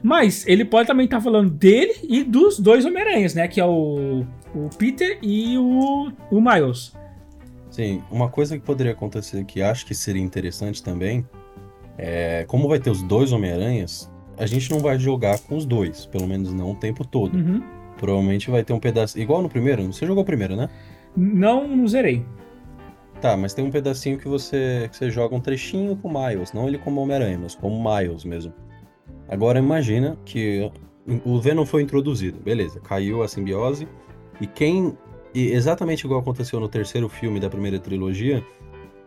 Mas ele pode também estar tá falando dele e dos dois Homem-Aranhas, né? Que é o, o Peter e o, o Miles. Sim, uma coisa que poderia acontecer que acho que seria interessante também é como vai ter os dois Homem-Aranhas, a gente não vai jogar com os dois, pelo menos não o tempo todo. Uhum. Provavelmente vai ter um pedaço. Igual no primeiro, você jogou o primeiro, né? Não, não zerei. Tá, mas tem um pedacinho que você, que você joga um trechinho com o Miles, não ele como Homem-Aranha, mas como Miles mesmo. Agora imagina que o Venom foi introduzido, beleza, caiu a simbiose, e quem e exatamente igual aconteceu no terceiro filme da primeira trilogia,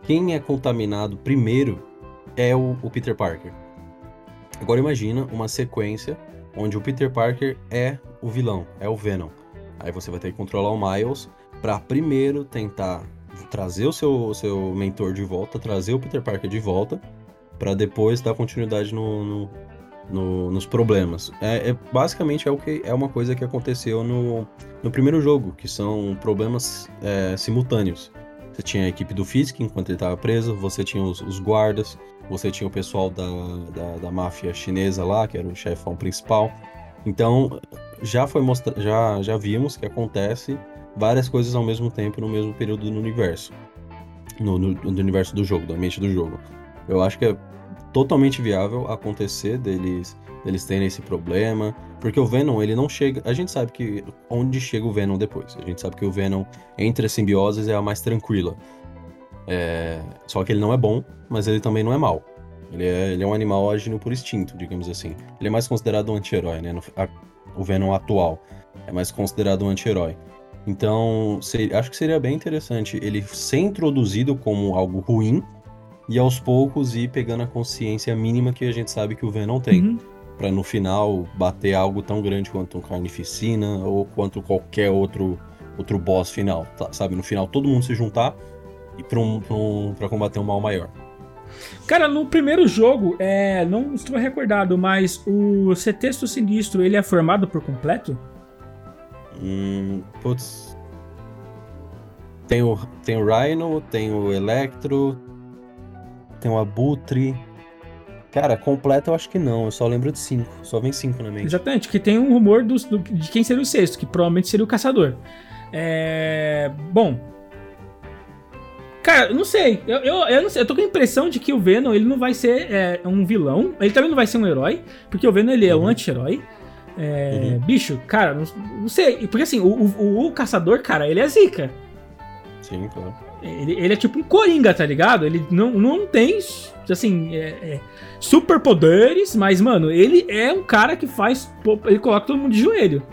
quem é contaminado primeiro é o, o Peter Parker. Agora imagina uma sequência onde o Peter Parker é o vilão, é o Venom. Aí você vai ter que controlar o Miles para primeiro tentar trazer o seu, seu mentor de volta, trazer o Peter Parker de volta, para depois dar continuidade no, no, no, nos problemas. É, é, basicamente é o que é uma coisa que aconteceu no, no primeiro jogo, que são problemas é, simultâneos. Você tinha a equipe do Fisk enquanto ele estava preso, você tinha os, os, guardas, você tinha o pessoal da, da, da máfia chinesa lá, que era o chefão principal. Então já foi mostra já, já vimos que acontece várias coisas ao mesmo tempo no mesmo período no universo. No, no, no universo do jogo, da mente do jogo. Eu acho que é totalmente viável acontecer deles eles terem esse problema, porque o Venom, ele não chega, a gente sabe que onde chega o Venom depois. A gente sabe que o Venom entre as simbioses é a mais tranquila. É, só que ele não é bom, mas ele também não é mal. Ele é, ele é um animal agindo por instinto, digamos assim. Ele é mais considerado um anti-herói, né? No, a, o Venom atual é mais considerado um anti-herói. Então, seria, acho que seria bem interessante ele ser introduzido como algo ruim, e aos poucos ir pegando a consciência mínima que a gente sabe que o Venom tem. Uhum. Pra no final bater algo tão grande quanto um Carnificina ou quanto qualquer outro, outro boss final, tá? sabe? No final todo mundo se juntar e pra, um, pra, um, pra combater um mal maior. Cara, no primeiro jogo, é, não estou recordado, mas o Cetexto Sinistro, ele é formado por completo? Hum, putz. Tem o, tem o Rhino, tem o Electro, tem o Abutre. Cara, completo eu acho que não, eu só lembro de cinco. Só vem cinco na mente. Exatamente, que tem um rumor do, do, de quem seria o sexto, que provavelmente seria o caçador. É. Bom. Cara, não sei. Eu, eu, eu, não sei. Eu tô com a impressão de que o Venom ele não vai ser é, um vilão. Ele também não vai ser um herói. Porque o Venom ele é uhum. um anti-herói. É, uhum. Bicho, cara, não, não, sei. Porque assim, o, o, o, caçador, cara, ele é zica. Sim, claro. Ele, ele, é tipo um coringa, tá ligado? Ele não, não tem, assim, é, é, superpoderes, mas, mano, ele é um cara que faz. Ele coloca todo mundo de joelho.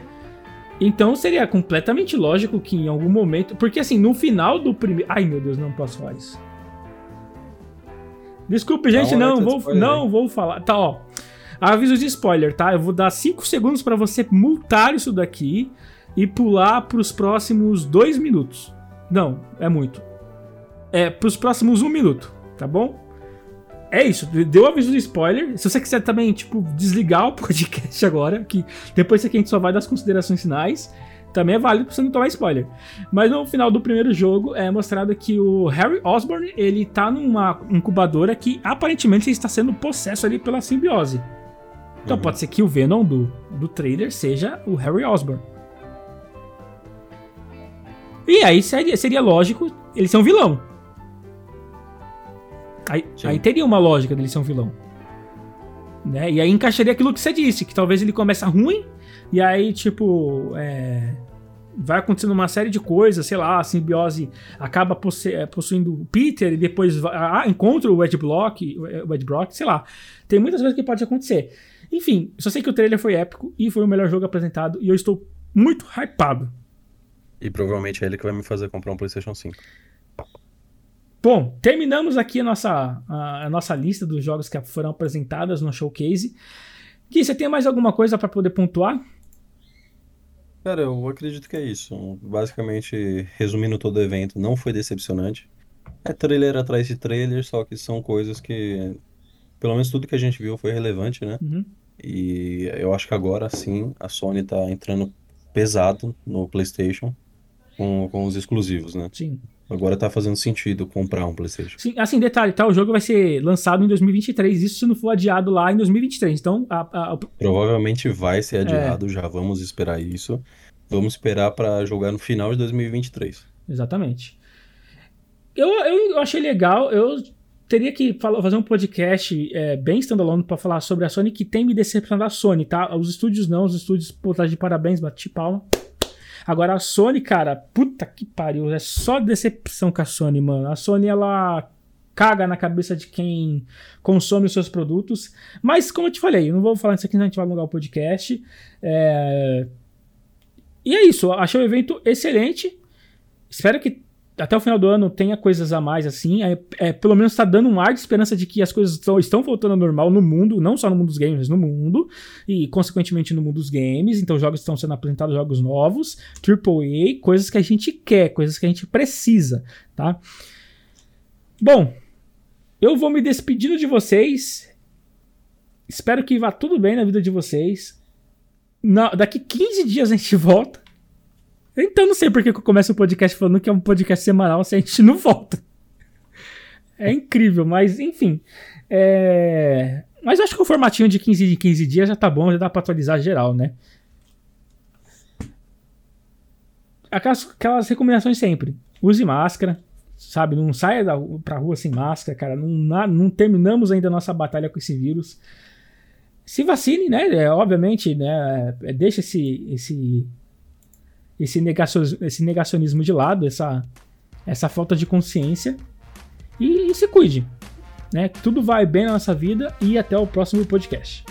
Então seria completamente lógico que em algum momento. Porque, assim, no final do primeiro. Ai, meu Deus, não posso falar isso. Desculpe, gente, não, vou, não vou falar. Tá, ó. Aviso de spoiler, tá? Eu vou dar 5 segundos para você multar isso daqui e pular pros próximos 2 minutos. Não, é muito é, pros próximos um minuto, tá bom? É isso, deu aviso de spoiler. Se você quiser também, tipo, desligar o podcast agora, que depois aqui a gente só vai das considerações finais, também é válido pra você não tomar spoiler. Mas no final do primeiro jogo é mostrado que o Harry Osborn, ele tá numa incubadora que aparentemente está sendo possesso ali pela simbiose. Então uhum. pode ser que o Venom do, do trailer seja o Harry Osborn. E aí seria, seria lógico ele ser um vilão. Aí, aí, teria uma lógica dele ser um vilão. Né? E aí encaixaria aquilo que você disse, que talvez ele começa ruim, e aí, tipo, é... vai acontecendo uma série de coisas, sei lá, a simbiose acaba é, possuindo o Peter e depois vai, ah, encontra o Ed Block, o Ed Brock, sei lá. Tem muitas coisas que pode acontecer. Enfim, só sei que o trailer foi épico e foi o melhor jogo apresentado e eu estou muito hypado. E provavelmente é ele que vai me fazer comprar um PlayStation 5. Bom, terminamos aqui a nossa, a, a nossa lista dos jogos que foram apresentados no showcase. Gui, você tem mais alguma coisa para poder pontuar? Cara, eu acredito que é isso. Basicamente, resumindo todo o evento, não foi decepcionante. É trailer atrás de trailer, só que são coisas que, pelo menos tudo que a gente viu foi relevante, né? Uhum. E eu acho que agora sim a Sony tá entrando pesado no PlayStation com, com os exclusivos, né? Sim. Agora tá fazendo sentido comprar um PlayStation. Sim, assim, detalhe, tá? O jogo vai ser lançado em 2023, isso se não for adiado lá em 2023. Então, a, a, provavelmente vai ser adiado, é. já vamos esperar isso. Vamos esperar para jogar no final de 2023. Exatamente. Eu, eu, achei legal, eu teria que falar, fazer um podcast é, bem standalone para falar sobre a Sony que tem me decepcionado a Sony, tá? Os estúdios não, os estúdios, pô, tá de parabéns, bati palma. Agora a Sony, cara, puta que pariu, é só decepção com a Sony, mano. A Sony, ela caga na cabeça de quem consome os seus produtos. Mas, como eu te falei, eu não vou falar isso aqui, a gente vai alongar o podcast. É... E é isso, achei o evento excelente. Espero que até o final do ano tenha coisas a mais assim. É, é pelo menos está dando um ar de esperança de que as coisas estão, estão voltando ao normal no mundo, não só no mundo dos games, mas no mundo, e consequentemente no mundo dos games. Então, jogos estão sendo apresentados, jogos novos, AAA, coisas que a gente quer, coisas que a gente precisa, tá? Bom, eu vou me despedindo de vocês. Espero que vá tudo bem na vida de vocês. Na, daqui 15 dias a gente volta. Então não sei por que eu começo o podcast falando que é um podcast semanal se a gente não volta. É incrível, mas enfim. É... Mas acho que o formatinho de 15 de 15 dias já tá bom, já dá pra atualizar geral, né? Aquelas, aquelas recomendações sempre. Use máscara, sabe? Não saia da, pra rua sem máscara, cara. Não, não terminamos ainda a nossa batalha com esse vírus. Se vacine, né? É, obviamente, né? É, deixa esse, esse esse, negacionismo, esse negacionismo de lado, essa, essa falta de consciência e, e se cuide. Né? Tudo vai bem na nossa vida e até o próximo podcast.